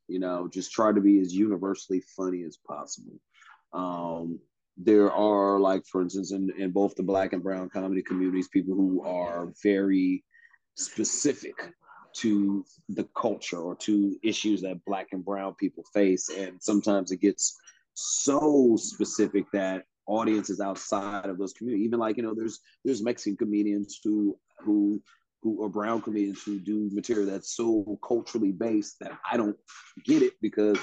You know, just try to be as universally funny as possible. Um, there are, like, for instance, in, in both the black and brown comedy communities, people who are very specific to the culture or to issues that black and brown people face. And sometimes it gets so specific that audiences outside of those communities, even like, you know, there's there's Mexican comedians who who who are brown comedians who do material that's so culturally based that I don't get it because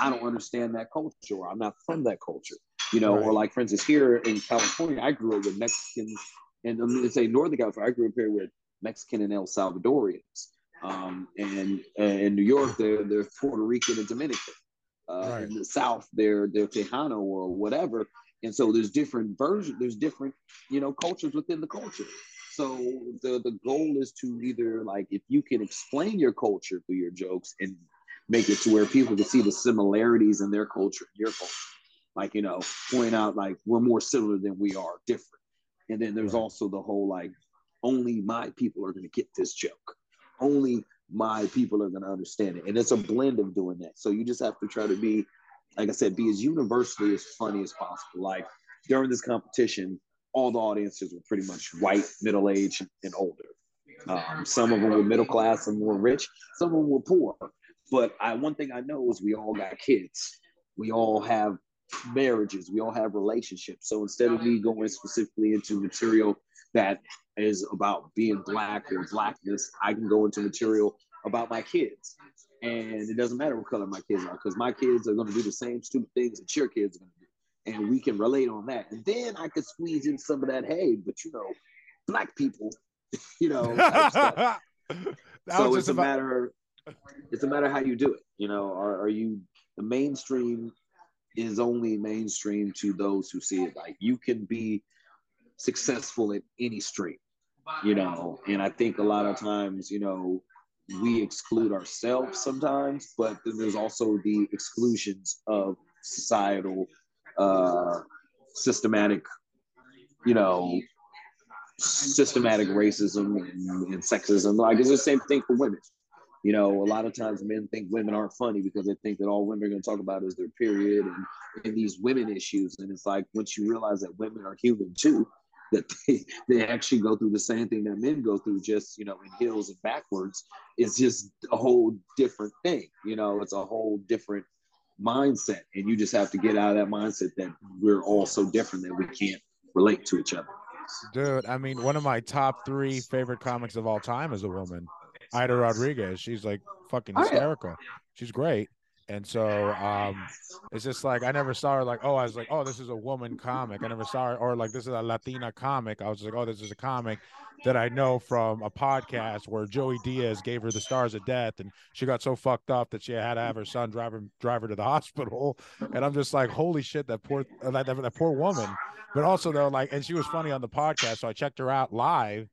I don't understand that culture or I'm not from that culture. You know, or like for instance, here in California, I grew up with Mexicans and um, let's say Northern California, I grew up here with Mexican and El Salvadorians. Um, and uh, in New York, they're they're Puerto Rican and Dominican. Uh, Right. In the South, they're they're Tejano or whatever. And so there's different versions, there's different, you know, cultures within the culture. So the the goal is to either like if you can explain your culture through your jokes and make it to where people can see the similarities in their culture and your culture. Like, you know, point out like we're more similar than we are different. And then there's also the whole like only my people are gonna get this joke. Only my people are gonna understand it. And it's a blend of doing that. So you just have to try to be, like I said, be as universally as funny as possible. Like during this competition, all the audiences were pretty much white, middle aged, and older. Um, some of them were middle class, some were rich, some of them were poor. But I, one thing I know is we all got kids. We all have marriages. We all have relationships. So instead of me going specifically into material that is about being black or blackness, I can go into material about my kids. And it doesn't matter what color my kids are, because my kids are going to do the same stupid things that your kids are going to do. And we can relate on that. And then I could squeeze in some of that, hey, but you know, black people, you know. so it's a matter it's a matter how you do it. You know, are, are you the mainstream is only mainstream to those who see it. Like you can be successful in any stream, you know. And I think a lot of times, you know, we exclude ourselves sometimes, but then there's also the exclusions of societal, uh, systematic, you know, systematic racism and, and sexism. Like it's the same thing for women. You know, a lot of times men think women aren't funny because they think that all women are going to talk about is their period and, and these women issues. And it's like once you realize that women are human too, that they, they actually go through the same thing that men go through, just you know, in heels and backwards, it's just a whole different thing. You know, it's a whole different mindset. And you just have to get out of that mindset that we're all so different that we can't relate to each other. Dude, I mean, one of my top three favorite comics of all time is a woman. Aida Rodriguez. She's like fucking hysterical. Oh, yeah. She's great. And so um, it's just like I never saw her like, oh, I was like, oh, this is a woman comic. I never saw her, or like this is a Latina comic. I was like, oh, this is a comic that I know from a podcast where Joey Diaz gave her the stars of death, and she got so fucked up that she had to have her son drive her, drive her to the hospital. And I'm just like, holy shit, that poor that, that, that poor woman. But also though, like, and she was funny on the podcast, so I checked her out live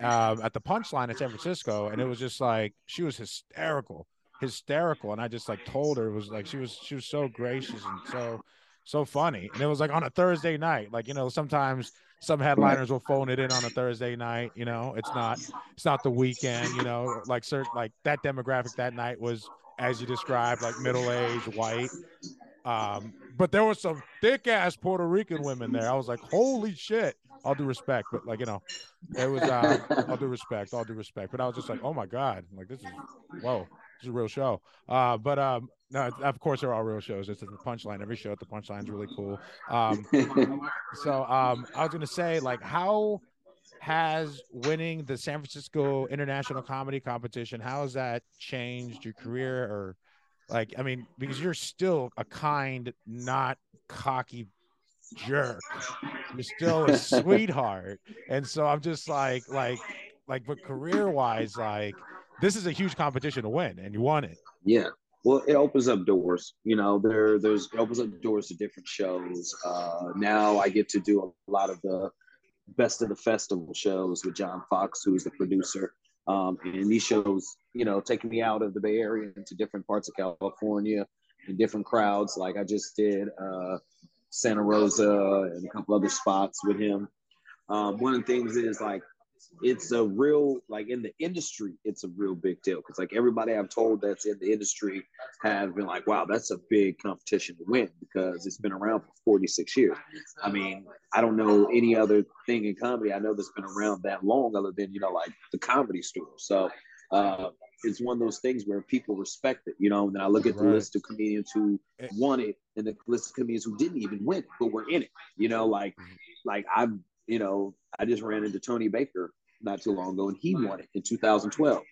um, at the punchline in San Francisco, and it was just like she was hysterical, hysterical, and I just like told her it was like she was she was so gracious and so so funny, and it was like on a Thursday night, like you know sometimes some headliners will phone it in on a Thursday night, you know it's not it's not the weekend, you know like certain like that demographic that night was as you described like middle aged white. Um, but there was some thick ass Puerto Rican women there. I was like, holy shit all due respect, but like you know, it was uh, all due respect, all due respect. But I was just like, oh my god, like this is whoa, this is a real show. Uh, but um, no, of course there are all real shows. It's the punchline. Every show at the punchline is really cool. Um, so um, I was gonna say like how has winning the San Francisco International Comedy Competition how has that changed your career or like I mean because you're still a kind, not cocky jerk. You're still a sweetheart. And so I'm just like, like, like, but career wise, like, this is a huge competition to win, and you won it. Yeah. Well, it opens up doors. You know, there, there's it opens up doors to different shows. Uh, now I get to do a lot of the best of the festival shows with John Fox, who's the producer. Um, and these shows, you know, taking me out of the Bay Area into different parts of California and different crowds. Like I just did uh, Santa Rosa and a couple other spots with him. Um, one of the things is like it's a real like in the industry it's a real big deal. Because like everybody i've told that's in the industry have been like wow that's a big competition to win because it's been around for 46 years. I mean i don't know any other thing in comedy i know that's been around that long other than you know like the comedy store. So uh, it's one of those things where people respect it, you know. And then I look at the right. list of comedians who eh. won it and the list of comedians who didn't even win it, but were in it, you know. Like, mm-hmm. like I, you know, I just ran into Tony Baker not too long ago, and he won it in 2012.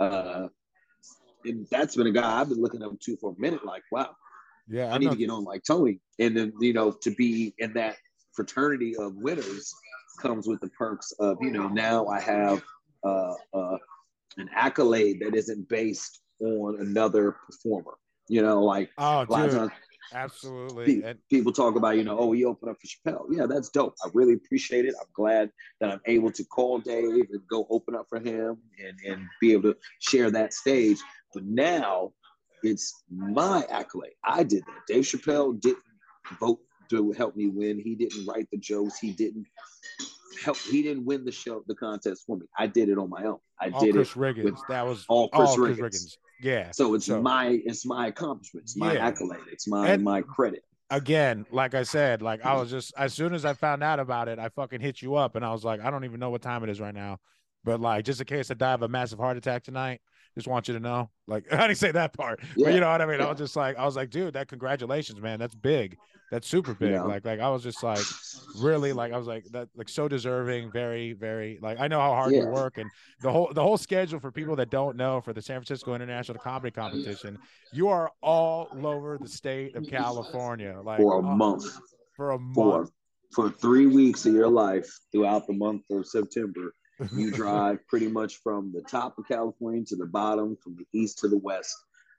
Uh, and that's been a guy I've been looking up to for a minute. Like, wow, yeah, I, I need to get on like Tony. And then you know, to be in that fraternity of winners comes with the perks of you know now I have uh, uh, an accolade that isn't based on another performer. You know, like oh, dude. Absolutely. Pe- people talk about, you know, oh, he opened up for Chappelle. Yeah, that's dope. I really appreciate it. I'm glad that I'm able to call Dave and go open up for him and, and be able to share that stage. But now it's my accolade. I did that. Dave Chappelle didn't vote to help me win. He didn't write the jokes. He didn't help. He didn't win the show, the contest for me. I did it on my own. I all did Chris it. Riggins. that was all Chris, all Riggins. Chris Riggins. Yeah. So it's so, my it's my accomplishment. It's my yeah. accolade. It's my and, my credit. again, like I said, like I mm-hmm. was just as soon as I found out about it, I fucking hit you up and I was like, I don't even know what time it is right now. But like just in case I die of a massive heart attack tonight, just want you to know. Like I didn't say that part, yeah. but you know what I mean. Yeah. I was just like, I was like, dude, that congratulations, man. That's big. That's super big. Yeah. Like, like I was just like, really, like I was like that, like so deserving. Very, very. Like I know how hard you work, and the whole the whole schedule for people that don't know for the San Francisco International Comedy Competition, you are all over the state of California, like for a uh, month. For a month. For, for three weeks of your life throughout the month of September you drive pretty much from the top of California to the bottom, from the east to the west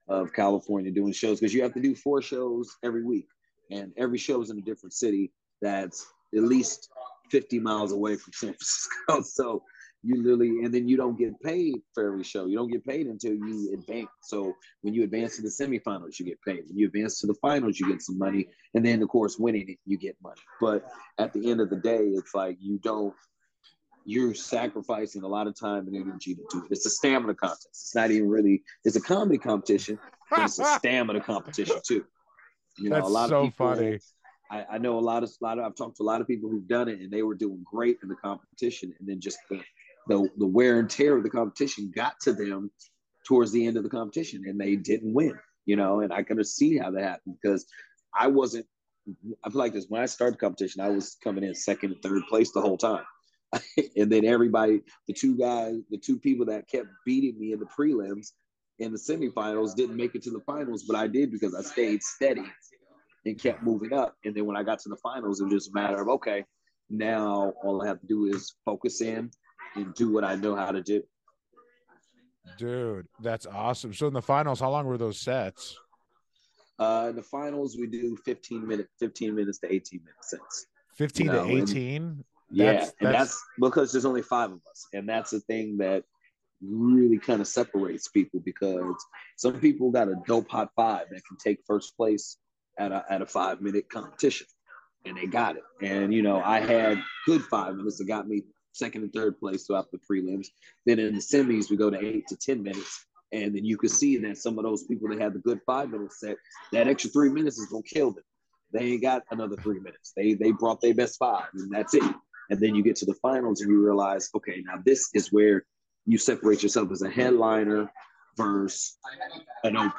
of California doing shows because you have to do four shows every week. And every show is in a different city that's at least 50 miles away from San Francisco. So you literally, and then you don't get paid for every show. You don't get paid until you advance. So when you advance to the semifinals, you get paid. When you advance to the finals, you get some money. And then, of course, winning it, you get money. But at the end of the day, it's like you don't you're sacrificing a lot of time and energy to do it. It's a stamina contest. It's not even really. It's a comedy competition, but it's a stamina competition too. You know, That's a lot so of people. Funny. I, I, know a lot of a lot of I've talked to a lot of people who've done it and they were doing great in the competition, and then just the the, the wear and tear of the competition got to them towards the end of the competition, and they didn't win. You know, and I kind of see how that happened because I wasn't. I feel like this when I started the competition, I was coming in second and third place the whole time. and then everybody, the two guys, the two people that kept beating me in the prelims in the semifinals didn't make it to the finals, but I did because I stayed steady and kept moving up. And then when I got to the finals, it was just a matter of okay, now all I have to do is focus in and do what I know how to do. Dude, that's awesome. So in the finals, how long were those sets? Uh, in the finals, we do 15 minutes, 15 minutes to 18 minute sets. 15 you know, to 18? yeah, that's, and that's because there's only five of us, and that's the thing that really kind of separates people because some people got a dope hot five that can take first place at a at a five minute competition, and they got it. And you know, I had good five minutes that got me second and third place throughout the prelims. Then in the semis, we go to eight to ten minutes. And then you can see that some of those people that had the good five minute set, that extra three minutes is gonna kill them. They ain't got another three minutes. They they brought their best five, and that's it. And then you get to the finals and you realize, okay, now this is where you separate yourself as a headliner versus an open.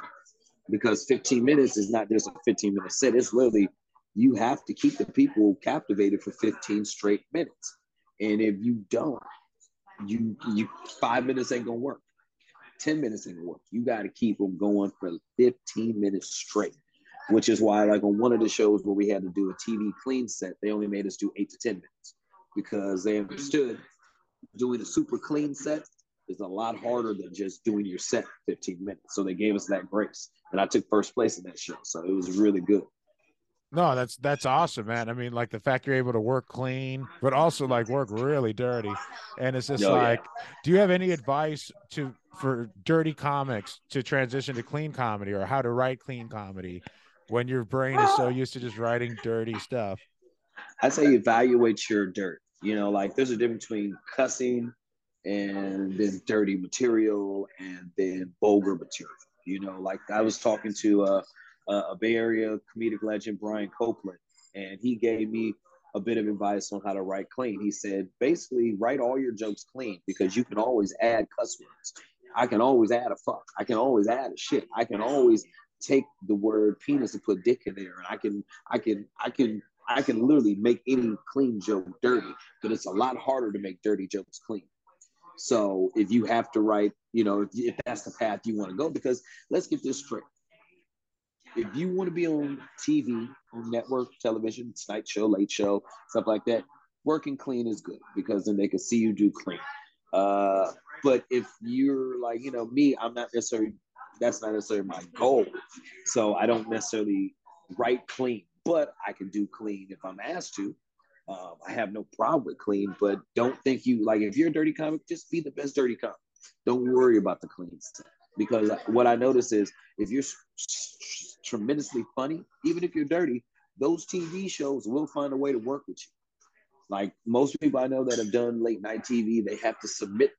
Because 15 minutes is not just a 15 minute set. It's literally you have to keep the people captivated for 15 straight minutes. And if you don't, you you five minutes ain't gonna work. 10 minutes ain't gonna work. You gotta keep them going for 15 minutes straight. Which is why, like on one of the shows where we had to do a TV clean set, they only made us do eight to 10 minutes because they understood doing a super clean set is a lot harder than just doing your set 15 minutes. So they gave us that grace. And I took first place in that show. So it was really good. No, that's that's awesome, man. I mean, like the fact you're able to work clean, but also like work really dirty. And it's just oh, like, yeah. do you have any advice to for dirty comics to transition to clean comedy or how to write clean comedy when your brain is so used to just writing dirty stuff? I say evaluate your dirt. You know, like there's a difference between cussing and then dirty material and then vulgar material. You know, like I was talking to a, a Bay Area comedic legend, Brian Copeland, and he gave me a bit of advice on how to write clean. He said, basically, write all your jokes clean because you can always add cuss words. I can always add a fuck. I can always add a shit. I can always take the word penis and put dick in there, and I can, I can, I can I can literally make any clean joke dirty, but it's a lot harder to make dirty jokes clean. So if you have to write, you know, if, that's the path you want to go, because let's get this straight. If you want to be on TV, on network television, night show, late show, stuff like that, working clean is good because then they can see you do clean. Uh, but if you're like, you know, me, I'm not necessarily, that's not necessarily my goal. So I don't necessarily write clean but I can do clean if I'm asked to. Um, I have no problem with clean, but don't think you like if you're a dirty comic, just be the best dirty comic. Don't worry about the clean stuff because what I notice is if you're tremendously funny, even if you're dirty, those TV shows will find a way to work with you. Like most people I know that have done late night TV, they have to submit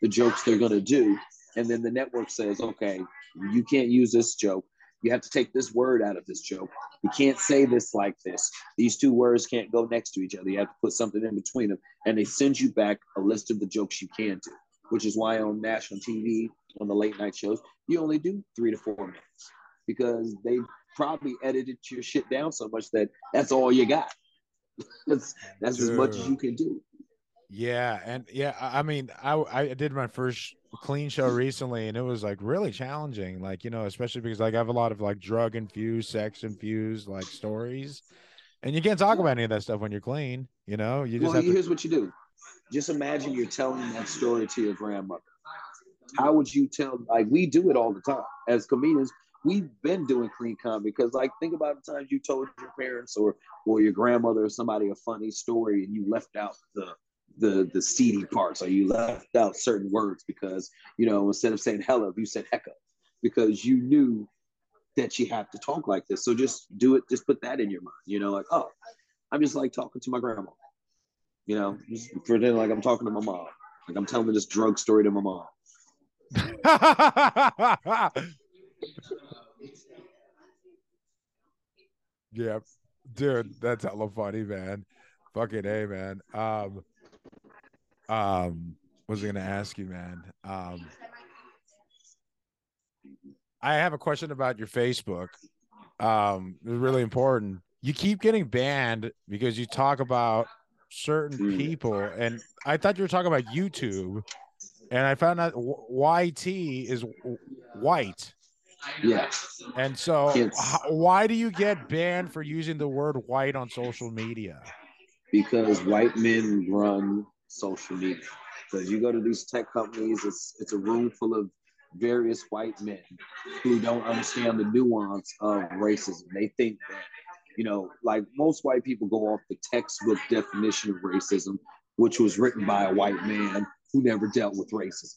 the jokes they're going to do. And then the network says, okay, you can't use this joke You have to take this word out of this joke. You can't say this like this. These two words can't go next to each other. You have to put something in between them. And they send you back a list of the jokes you can do, which is why on national TV, on the late night shows, you only do three to four minutes because they probably edited your shit down so much that that's all you got. that's that's as much as you can do. Yeah, and yeah, I mean, I I did my first clean show recently, and it was like really challenging. Like you know, especially because like I have a lot of like drug infused, sex infused like stories, and you can't talk about any of that stuff when you're clean. You know, you just well, here's to. what you do. Just imagine you're telling that story to your grandmother. How would you tell? Like we do it all the time as comedians. We've been doing clean comedy because, like, think about the times you told your parents or or your grandmother or somebody a funny story, and you left out the the the seedy parts or you left out certain words because you know instead of saying hello you said echo because you knew that you have to talk like this so just do it just put that in your mind you know like oh i'm just like talking to my grandma you know just pretend like i'm talking to my mom like i'm telling this drug story to my mom yeah, dude, that's hella funny, man. Fucking a, man. Um, um, was I gonna ask you, man? Um, I have a question about your Facebook. Um, it's really important. You keep getting banned because you talk about certain Mm. people, and I thought you were talking about YouTube, and I found out YT is white. yeah And so, h- why do you get banned for using the word white on social media? because white men run social media. Because you go to these tech companies, it's it's a room full of various white men who don't understand the nuance of racism. They think that, you know, like most white people go off the textbook definition of racism, which was written by a white man who never dealt with racism.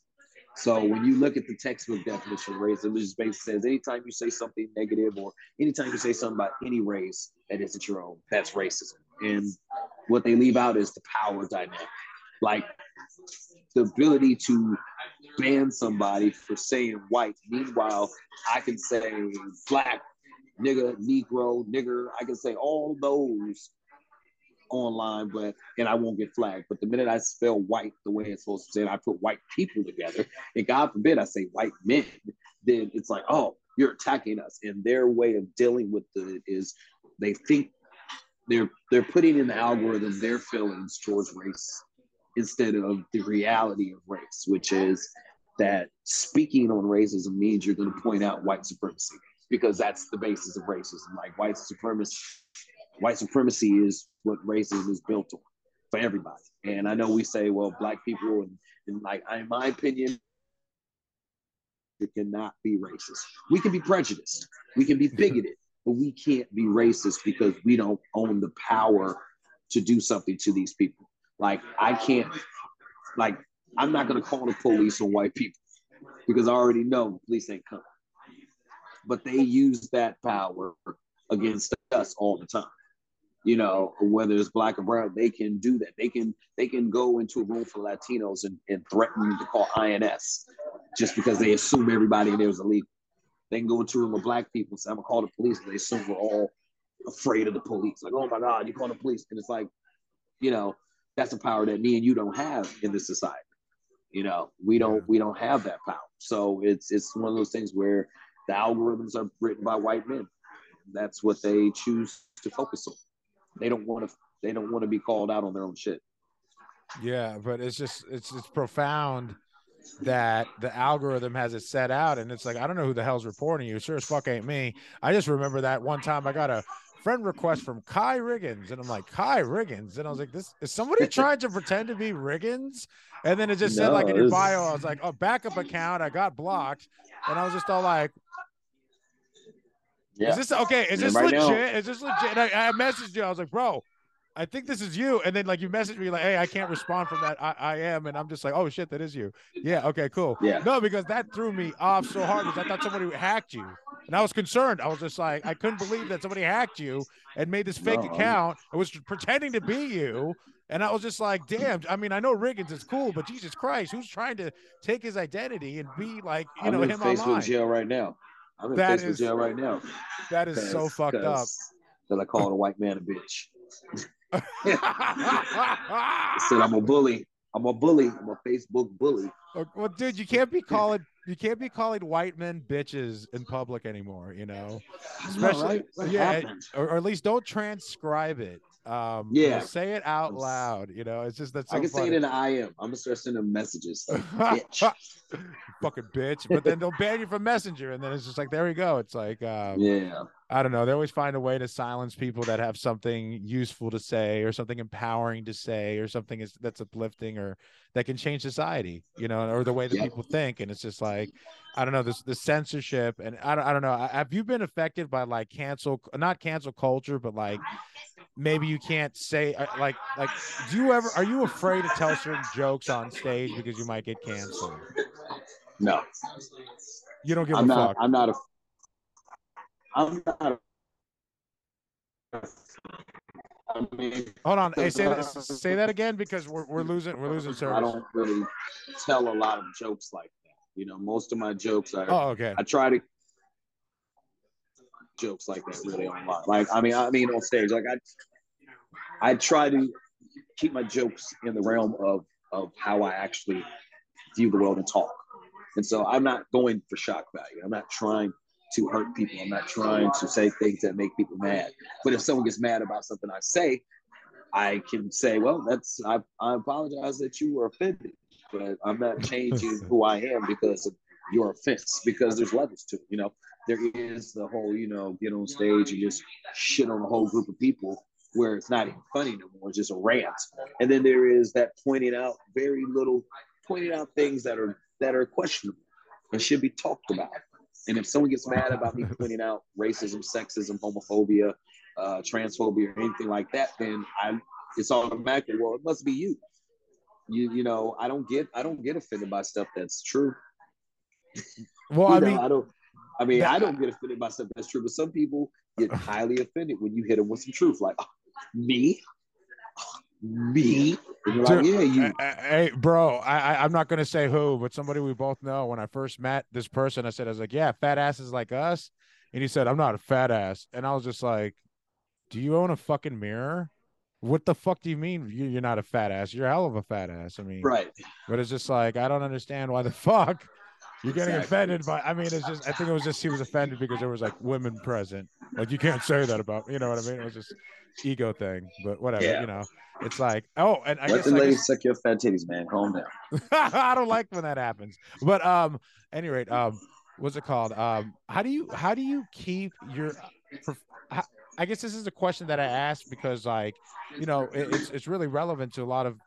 So when you look at the textbook definition of racism, it just basically says anytime you say something negative or anytime you say something about any race that isn't your own, that's racism. And what they leave out is the power dynamic. Like the ability to ban somebody for saying white. Meanwhile, I can say black, nigga, negro, nigger. I can say all those online, but and I won't get flagged. But the minute I spell white the way it's supposed to say, and I put white people together, and God forbid I say white men, then it's like, oh, you're attacking us. And their way of dealing with it is they think they're they're putting in the algorithm their feelings towards race instead of the reality of race, which is that speaking on racism means you're going to point out white supremacy because that's the basis of racism. Like white supremacy, white supremacy is what racism is built on for everybody. And I know we say, well, black people, and, and like in my opinion, it cannot be racist. We can be prejudiced, we can be bigoted, but we can't be racist because we don't own the power to do something to these people. Like I can't, like I'm not gonna call the police on white people because I already know the police ain't coming. But they use that power against us all the time. You know, whether it's black or brown, they can do that. They can they can go into a room for Latinos and, and threaten to call INS just because they assume everybody in there is illegal. They can go into a room with black people and say, I'm gonna call the police, and they assume we're all afraid of the police. Like, oh my God, you call the police. And it's like, you know, that's a power that me and you don't have in this society. You know, we don't Yeah. we don't have that power. So it's it's one of those things where the algorithms are written by white men. That's what they choose to focus on. They don't want to they don't want to be called out on their own shit. Yeah, but it's just it's it's profound that the algorithm has it set out and it's like I don't know who the hell's reporting you. Sure as fuck ain't me. I just remember that one time I got a friend request from Kai Riggins and I'm like Kai Riggins and I was like this is somebody trying to pretend to be Riggins and then it just said like in your bio I was like oh backup account I got blocked and I was just all like Yeah. is this okay? Is this right legit? now- Is this legit? And I, I messaged you. I was like, bro, I think this is you. And then like you message me like, hey, I can't respond from that. I, I am. And I'm just like, oh shit, that is you. Yeah. Okay. Cool. Yeah. No, because that threw me off so hard because I thought somebody hacked you. And I was concerned. I was just like, I couldn't believe that somebody hacked you and made this fake No, account and was pretending to be you. And I was just like, damn. I mean, I know Riggins is cool, but Jesus Christ, who's trying to take his identity and be like, you I'm know, in him Facebook online? jail right now. I'm in That Facebook is- jail right now. That is so fucked up. That I called a white man a bitch. I said I'm a bully. I'm a bully. I'm a Facebook bully. well, dude, you can't be calling you can't be calling white men bitches in public anymore. You know, I know, Especially- right? Yeah, or, or at least don't transcribe it. Um, Yeah. just say it out loud. You know, it's just that's so I can say it in an IM. I'm gonna start sending messages. Like, bitch. fucking bitch. But then they'll ban you from Messenger, and then it's just like there we go. It's like um, yeah. I don't know. They always find a way to silence people that have something useful to say, or something empowering to say, or something is that's uplifting, or that can change society. You know, or the way that Yeah. people think. And it's just like I don't know this the censorship, and I don't I don't know. Have you been affected by like cancel not cancel culture, but like maybe you can't say uh, like like do you ever are you afraid to tell certain jokes on stage because you might get canceled? No, You don't give I'm a not. fuck. I'm not a. I'm not. A, I mean, Hold on. Hey, say that say that again because we're we're losing we're losing service. I don't really tell a lot of jokes like that. You know, most of my jokes are. Oh, okay. I try to jokes like that really online. Like I mean, I mean on stage. Like I, I try to keep my jokes in the realm of of how I actually view the world and talk. And so I'm not going for shock value. I'm not trying to hurt people. I'm not trying to say things that make people mad. But if someone gets mad about something I say, I can say, well, that's I, I apologize that you were offended, but I'm not changing who I am because of your offense. Because there's levels to it. You know, there is the whole, you know, get on stage and just shit on a whole group of people where it's not even funny no more. It's just a rant. And then there is that pointing out very little, pointing out things that are that are questionable and should be talked about. And if someone gets mad about me pointing out racism, sexism, homophobia, uh, transphobia, or anything like that, then I it's automatically well, it must be you. You you know, I don't get I don't get offended by stuff that's true. Well, I know, mean, I don't. I mean, that- I don't get offended by stuff that's true, but some people get highly offended when you hit them with some truth, like "Oh, me, me. You're like, yeah, you. Hey, bro, I, I I'm not gonna say who, but somebody we both know. When I first met this person, I said, I was like, yeah, fat asses like us, and he said, I'm not a fat ass, and I was just like, do you own a fucking mirror? What the fuck do you mean you- you're not a fat ass? You're a hell of a fat ass. I mean, Right. but it's just like I don't understand why the fuck you're getting Exactly. offended by. I mean, it's just I think it was just he was offended because there was like women present. Like you can't say that about you know what I mean? It was just ego thing, but whatever. Yeah. You know, it's like oh, and I Let guess, the I ladies guess suck your fat titties, man. Calm down. I don't like when that happens. But um, any rate, um, what's it called? Um, how do you how do you keep your how- I guess this is a question that I asked because like you know it, it's it's really relevant to a lot of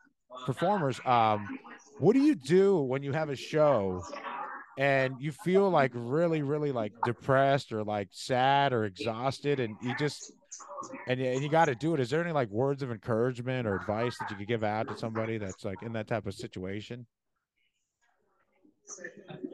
performers. Um, what do you do when you have a show and you feel like really really like depressed or like sad or exhausted and you just and you, and you got to do it is there any like words of encouragement or advice that you could give out to somebody that's like in that type of situation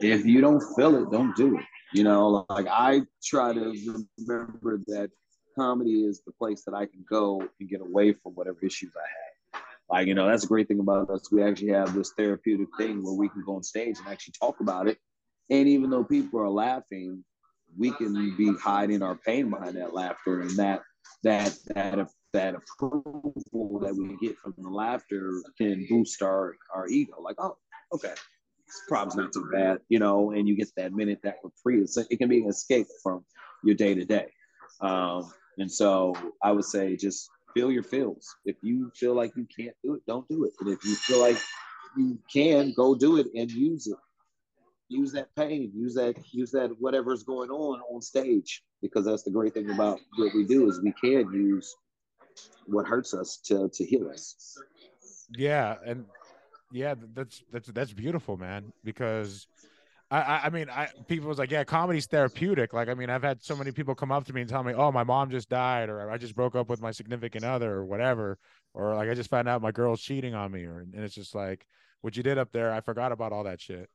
If you don't feel it, don't do it. You know, like I try to remember that comedy is the place that I can go and get away from whatever issues I have. Like, you know, that's a great thing about us. We actually have this therapeutic thing where we can go on stage and actually talk about it. And even though people are laughing, we can be hiding our pain behind that laughter and that that that that approval that we get from the laughter can boost our our ego. Like, oh, okay, this problem's not too bad, you know. And you get that minute that reprieve. So it can be an escape from your day to day. And so I would say just feel your feels. If you feel like you can't do it, don't do it. And if you feel like you can, go do it and use it. Use that pain, use that, use that whatever's going on on stage. Because that's the great thing about what we do is we can use what hurts us to to heal us. yeah and yeah that's that's that's beautiful man because I, I mean, I people was like, yeah, comedy's therapeutic. Like, I mean, I've had so many people come up to me and tell me, oh, my mom just died, or I just broke up with my significant other, or whatever, or like I just found out my girl's cheating on me, or and it's just like what you did up there. I forgot about all that shit.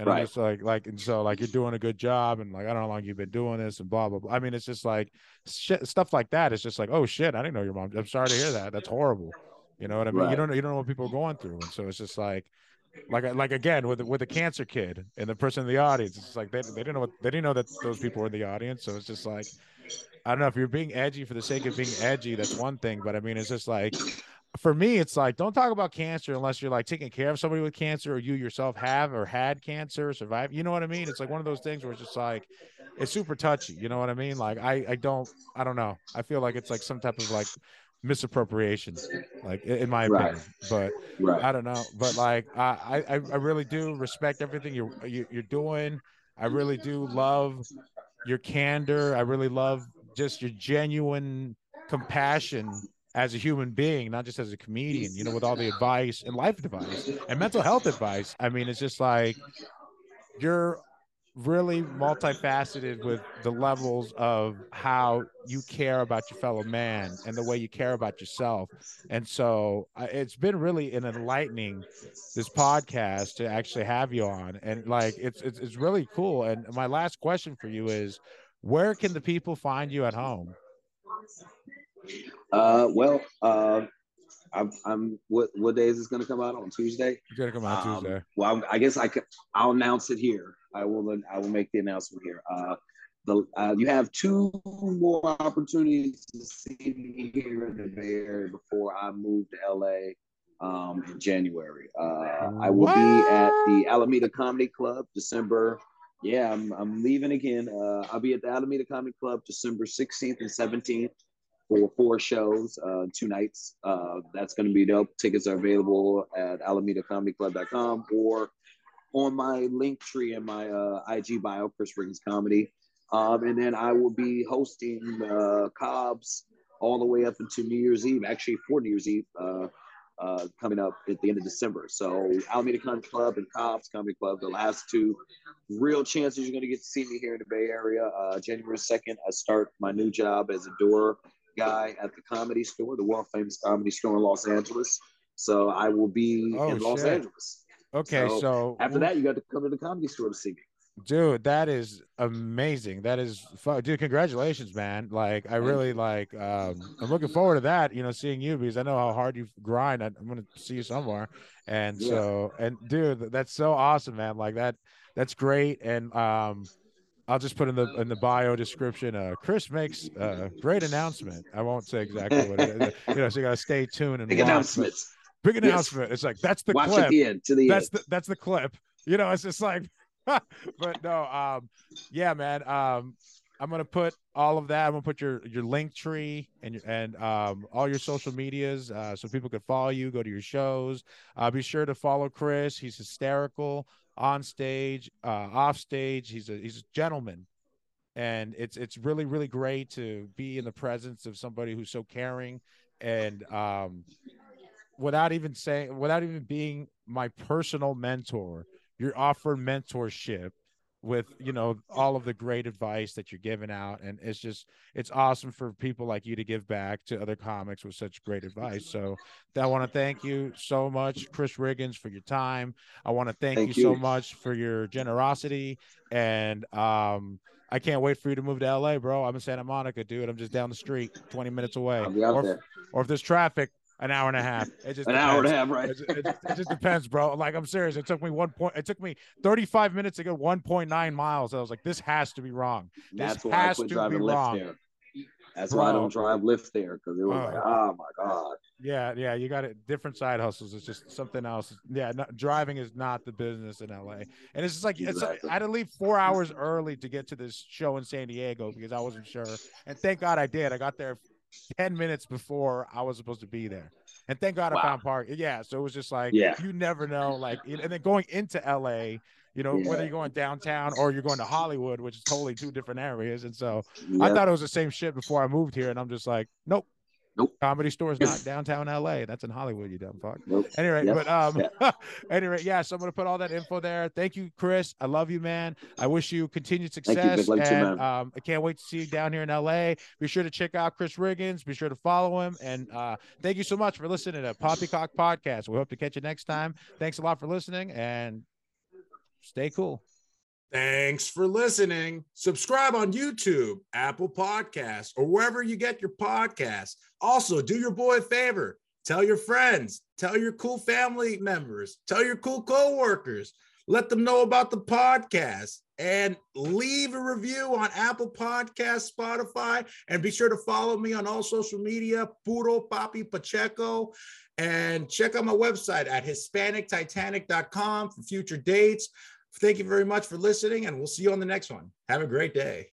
And I'm just like, like, and so like you're doing a good job, and like I don't know how long you've been doing this, and blah blah blah. I mean, it's just like shit, stuff like that. It's just like, oh shit, I didn't know your mom. I'm sorry to hear that. That's horrible. You know what I mean? You don't know, you don't know what people are going through, and so it's just like like uh, like again with with a cancer kid and the person in the audience. It's like they, they didn't know what they didn't know that those people were in the audience. So it's just like I don't know if you're being edgy for the sake of being edgy, that's one thing. But I mean, it's just like for me, it's like don't talk about cancer unless you're like taking care of somebody with cancer or you yourself have or had cancer or survived. You know what I mean? It's like one of those things where it's just like it's super touchy. You know what I mean? Like I I don't I don't know. I feel like it's like some type of like misappropriation, like in my opinion. Right. But right. I don't know. But like I I I really do respect everything you're you're doing. I really do love your candor. I really love just your genuine compassion as a human being, not just as a comedian, you know, with all the advice and life advice and mental health advice. I mean, it's just like you're really multifaceted with the levels of how you care about your fellow man and the way you care about yourself. And so uh, it's been really an enlightening this podcast to actually have you on. And like it's, it's it's really cool. And my last question for you is where can the people find you at home? Uh well, uh I'm, I'm what what day is this going to come out on Tuesday? It's going to come out um, Tuesday. Well, I guess I could. I'll announce it here. I will. I will make the announcement here. Uh, the uh, you have two more opportunities to see me here in the Bay Area before I move to LA um, in January. Uh, I will what? be at the Alameda Comedy Club December. Yeah, I'm, I'm leaving again. Uh, I'll be at the Alameda Comedy Club December 16th and 17th for four shows, uh, two nights. Uh, that's going to be dope. Tickets are available at alamedacomedyclub.com or on my link tree in my uh, IG bio, Chris Riggins Comedy. Um, and then I will be hosting uh, Cobb's all the way up until New Year's Eve, actually for New Year's Eve, uh, coming up at the end of December. So Alameda Comedy Club and Cobb's Comedy Club, the last two real chances you're going to get to see me here in the Bay Area. Uh, January 2nd, I start my new job as a door guy at the comedy store, the world famous comedy store in Los Angeles. So I will be oh, in Los shit. Angeles. Okay, so, so, after that, you got to come to the comedy store to see me. Dude, that is amazing. That is fun. Dude, congratulations, man. Like, I really like um I'm looking forward to that, you know, seeing you because I know how hard you grind. I'm gonna see you somewhere. And yeah. so and dude, that's so awesome, man. Like that, that's great. And um I'll just put in the in the bio description. Uh, Chris makes a great announcement. I won't say exactly what it is. You know, so you gotta stay tuned and big watch, announcements. Big announcement. Yes. It's like that's the watch clip. the end to the that's end. the that's the clip. You know, it's just like, but no, um, yeah, man. Um, I'm gonna put all of that. I'm gonna put your your link tree and and um all your social medias uh, so people can follow you, go to your shows. Uh, be sure to follow Chris. He's hysterical on stage, uh, off stage. He's a he's a gentleman, and it's it's really really great to be in the presence of somebody who's so caring and um, without even saying without even being my personal mentor. You're offered mentorship with you know all of the great advice that you're giving out. And it's just it's awesome for people like you to give back to other comics with such great advice. So i want to thank you so much chris riggins for your time. I want to thank, thank you, you, so much for your generosity. And um i can't wait for you to move to la bro. I'm in santa monica dude. I'm just down the street 20 minutes away. Or, or if there's traffic an hour and a half. It just an depends. hour and a half, right? It, it, it, just depends, bro. Like I'm serious. It took me one point. It took me 35 minutes to go 1.9 miles. I was like, this has to be wrong. This That's why I quit driving Lyft there. That's bro. why I don't drive Lyft there because it was oh. like, oh my god. Yeah, yeah, you got it. Different side hustles. It's just something else. Yeah, driving is not the business in LA, and it's just like exactly. it's. I had to leave four hours early to get to this show in San Diego because I wasn't sure, and thank God I did. I got there 10 minutes before I was supposed to be there. And thank God wow. I found park. Yeah. So it was just like, yeah. you never know. Like, and then going into LA, you know, yeah. whether you're going downtown or you're going to Hollywood, which is totally two different areas. And so yep. I thought it was the same shit before I moved here. And I'm just like, nope, Nope. Comedy store is not downtown LA. That's in Hollywood, you dumb fuck. Nope. Anyway, yep. but um yeah. anyway, yeah. So I'm gonna put all that info there. Thank you, Chris. I love you, man. I wish you continued success. You, and um, I can't wait to see you down here in LA. Be sure to check out Chris Riggins. Be sure to follow him. And uh thank you so much for listening to Poppycock Podcast. We hope to catch you next time. Thanks a lot for listening and stay cool. Thanks for listening. Subscribe on YouTube, Apple Podcasts, or wherever you get your podcasts. Also, do your boy a favor tell your friends, tell your cool family members, tell your cool coworkers, let them know about the podcast and leave a review on Apple Podcast, Spotify, and be sure to follow me on all social media, Puro Papi Pacheco, and check out my website at HispanicTitanic.com for future dates. Thank you very much for listening, and we'll see you on the next one. Have a great day.